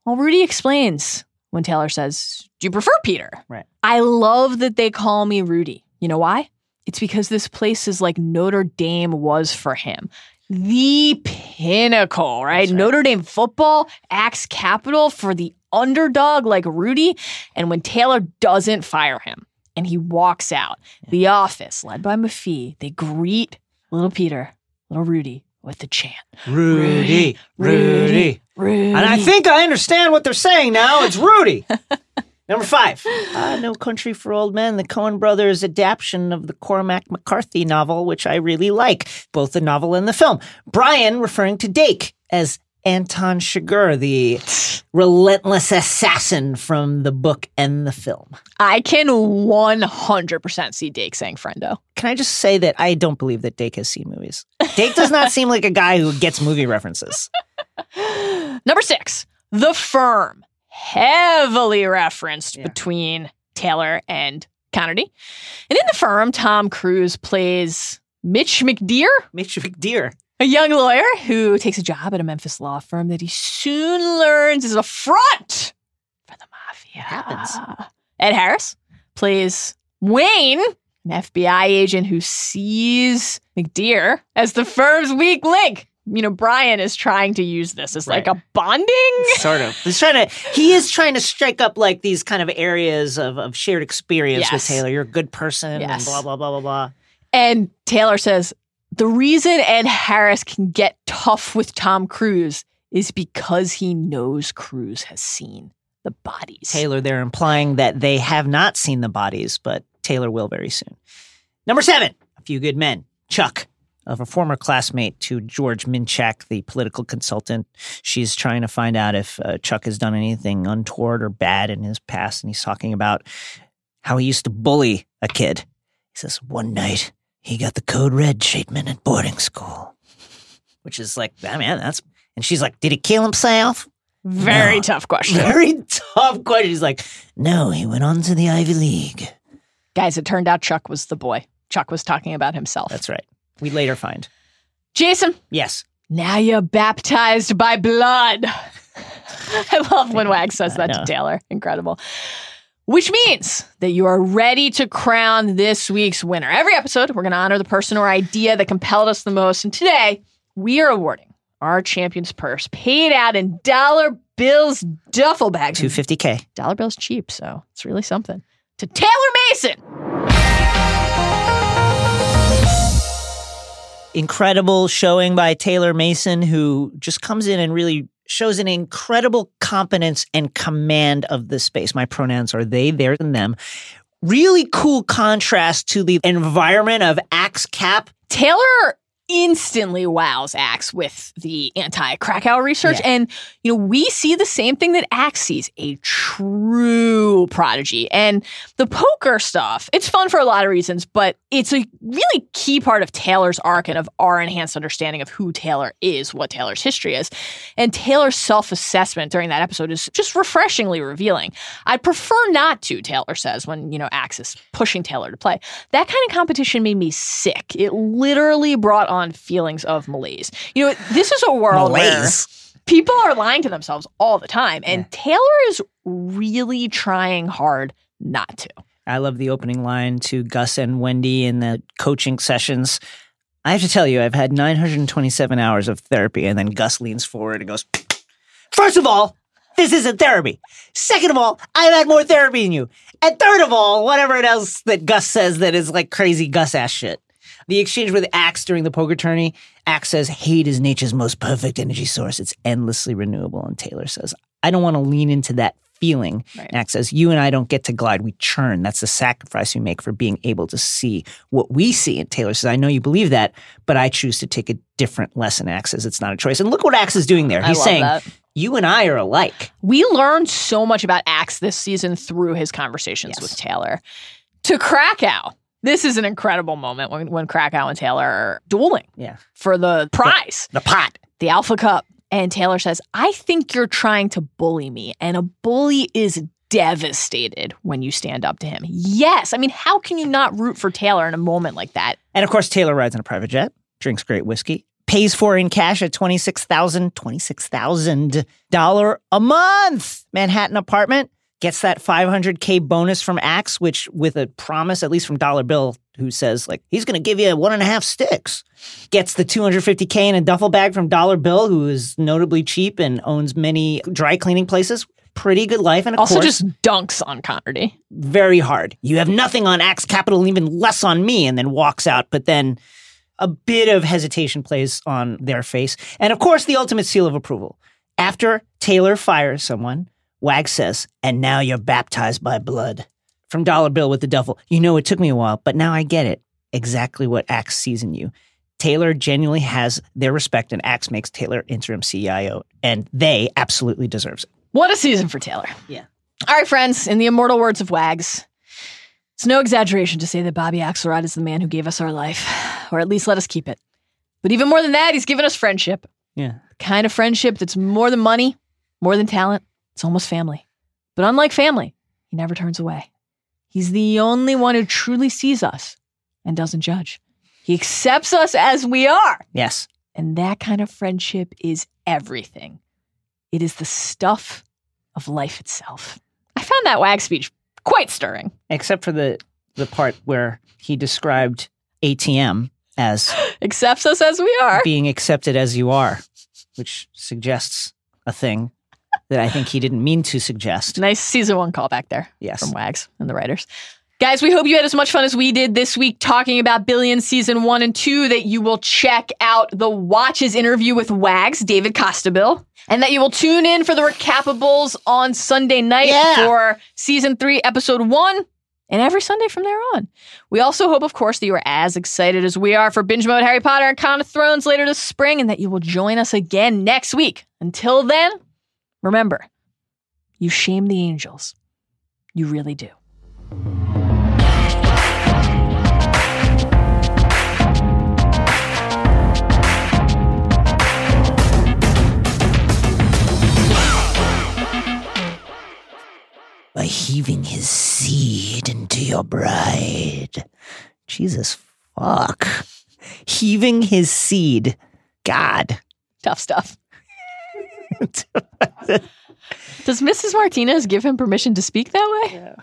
Well, Rudy explains when Taylor says, Do you prefer Peter? Right. I love that they call me Rudy. You know why? It's because this place is like Notre Dame was for him. The pinnacle, right? Right. Notre Dame football, Axe Capital for the underdog like Rudy. And when Taylor doesn't fire him and he walks out, the office, led by Mafee, they greet little Peter, little Rudy, with the chant. Rudy, Rudy. Rudy. And I think I understand what they're saying now. It's Rudy. Number five, uh, No Country for Old Men, the Coen brothers' adaptation of the Cormac McCarthy novel, which I really like, both the novel and the film. Bryan referring to Dake as Anton Chigurh, the relentless assassin from the book and the film. I can 100% see Dake saying friendo. Can I just say that I don't believe that Dake has seen movies? Dake does not seem like a guy who gets movie references. Number six, The Firm. Heavily referenced Yeah. between Taylor and Connerty. And in The Firm, Tom Cruise plays Mitch McDeere, Mitch McDeere. A young lawyer who takes a job at a Memphis law firm that he soon learns is a front for the mafia. It happens. Ed Harris plays Wayne, an FBI agent who sees McDeere as the firm's weak link. You know, Bryan is trying to use this as like a bonding. sort of. He's trying to. He is trying to strike up like these kind of areas of, of shared experience with Taylor. You're a good person, and blah blah blah blah blah. And Taylor says the reason Ed Harris can get tough with Tom Cruise is because he knows Cruise has seen the bodies. Taylor, they're implying that they have not seen the bodies, but Taylor will very soon. Number seven, A Few Good Men. Chuck, of a former classmate to George Minchak, the political consultant. She's trying to find out if uh, Chuck has done anything untoward or bad in his past, and he's talking about how he used to bully a kid. He says, One night, he got the code red treatment at boarding school. Which is like, ah, man, that's. And she's like, Did he kill himself? Very No. tough question. Very tough question. He's like, no, he went on to the Ivy League. Guys, it turned out Chuck was the boy. Chuck was talking about himself. That's right. We later find. Jason, Yes. now you're baptized by blood. I love when Wag says that to. Taylor. Incredible. Which means that you are ready to crown this week's winner. Every episode, we're going to honor the person or idea that compelled us the most. And today, we are awarding our champion's purse paid out in dollar bills duffel bags. 250K. dollar bills cheap, so it's really something. To Taylor Mason. Incredible showing by Taylor Mason, who just comes in and really shows an incredible competence and command of the space. My pronouns are they, theirs, and them. Really cool contrast to the environment of Axe Cap. Taylor instantly wows Axe with the anti-Krakow research. Yeah. And, you know, we see the same thing that Axe sees, a true prodigy. And the poker stuff, it's fun for a lot of reasons, but it's a really key part of Taylor's arc and of our enhanced understanding of who Taylor is, what Taylor's history is. And Taylor's self-assessment during that episode is just refreshingly revealing. I'd prefer not to, Taylor says, when, you know, Axe is pushing Taylor to play. That kind of competition made me sick. It literally brought on feelings of malaise. You know, this is a world Malaise. People are lying to themselves all the time, and Taylor is really trying hard not to. I love the opening line to Gus and Wendy in the coaching sessions. I have to tell you, I've had 927 hours of therapy, and then Gus leans forward and goes, First of all, this isn't therapy. Second of all, I've had more therapy than you. And third of all, whatever else that Gus says that is like crazy Gus ass shit. The exchange with Axe during the poker tourney, Axe says hate is nature's most perfect energy source. It's endlessly renewable. And Taylor says, I don't want to lean into that feeling. Right. Axe says, You and I don't get to glide, we churn. That's the sacrifice we make for being able to see what we see. And Taylor says, I know you believe that, but I choose to take a different lesson. Axe says, It's not a choice. And look what Axe is doing there. He's saying, that. You and I are alike. We learned so much about Axe this season through his conversations Yes. with Taylor. To Krakow, this is an incredible moment when, when Krakow and Taylor are dueling Yeah. for the prize, The pot. the Alpha Cup. And Taylor says, I think you're trying to bully me. And a bully is devastated when you stand up to him. Yes. I mean, how can you not root for Taylor in a moment like that? And of course, Taylor rides in a private jet, drinks great whiskey, pays for in cash at $26,000, $26,000 a month Manhattan apartment, gets that 500K bonus from Axe, which with a promise, at least from Dollar Bill, who says, like, he's going to give you one and a half sticks. Gets the 250K in a duffel bag from Dollar Bill, who is notably cheap and owns many dry cleaning places. Pretty good life. And of Also, course, just dunks on Connerty. very hard. You have nothing on Axe Capital even less on me, and then walks out. But then a bit of hesitation plays on their face. And of course, the ultimate seal of approval. After Taylor fires someone, Wag says, and now you're baptized by blood. From Dollar Bill with the duffel. You know, it took me a while, but now I get it. Exactly what Axe sees in you. Taylor genuinely has their respect, and Axe makes Taylor interim CIO, and they absolutely deserves it. What a season for Taylor. Yeah. All right, friends, in the immortal words of Wags, it's no exaggeration to say that Bobby Axelrod is the man who gave us our life, or at least let us keep it. But even more than that, he's given us friendship. Yeah. The kind of friendship that's more than money, more than talent. It's almost family. But unlike family, he never turns away. He's the only one who truly sees us and doesn't judge. He accepts us as we are. Yes. And that kind of friendship is everything. It is the stuff of life itself. I found that wag speech quite stirring. except for the the part where he described ATM as Accepts us as we are. being accepted as you are, which suggests a thing that I think he didn't mean to suggest. Nice season one callback there Yes. from Wags and the writers. Guys, we hope you had as much fun as we did this week talking about Billions season one and two, that you will check out the Watches interview with Wags, David Costabile, and that you will tune in for the recapables on Sunday night Yeah. for season three, episode one, and every Sunday from there on. We also hope, of course, that you are as excited as we are for binge mode Harry Potter and Con of Thrones later this spring, and that you will join us again next week. Until then, remember, you shame the angels. You really do. By heaving his seed into your bride. Jesus fuck. Heaving his seed. God. Tough stuff. Does Mrs. Martinez give him permission to speak that way?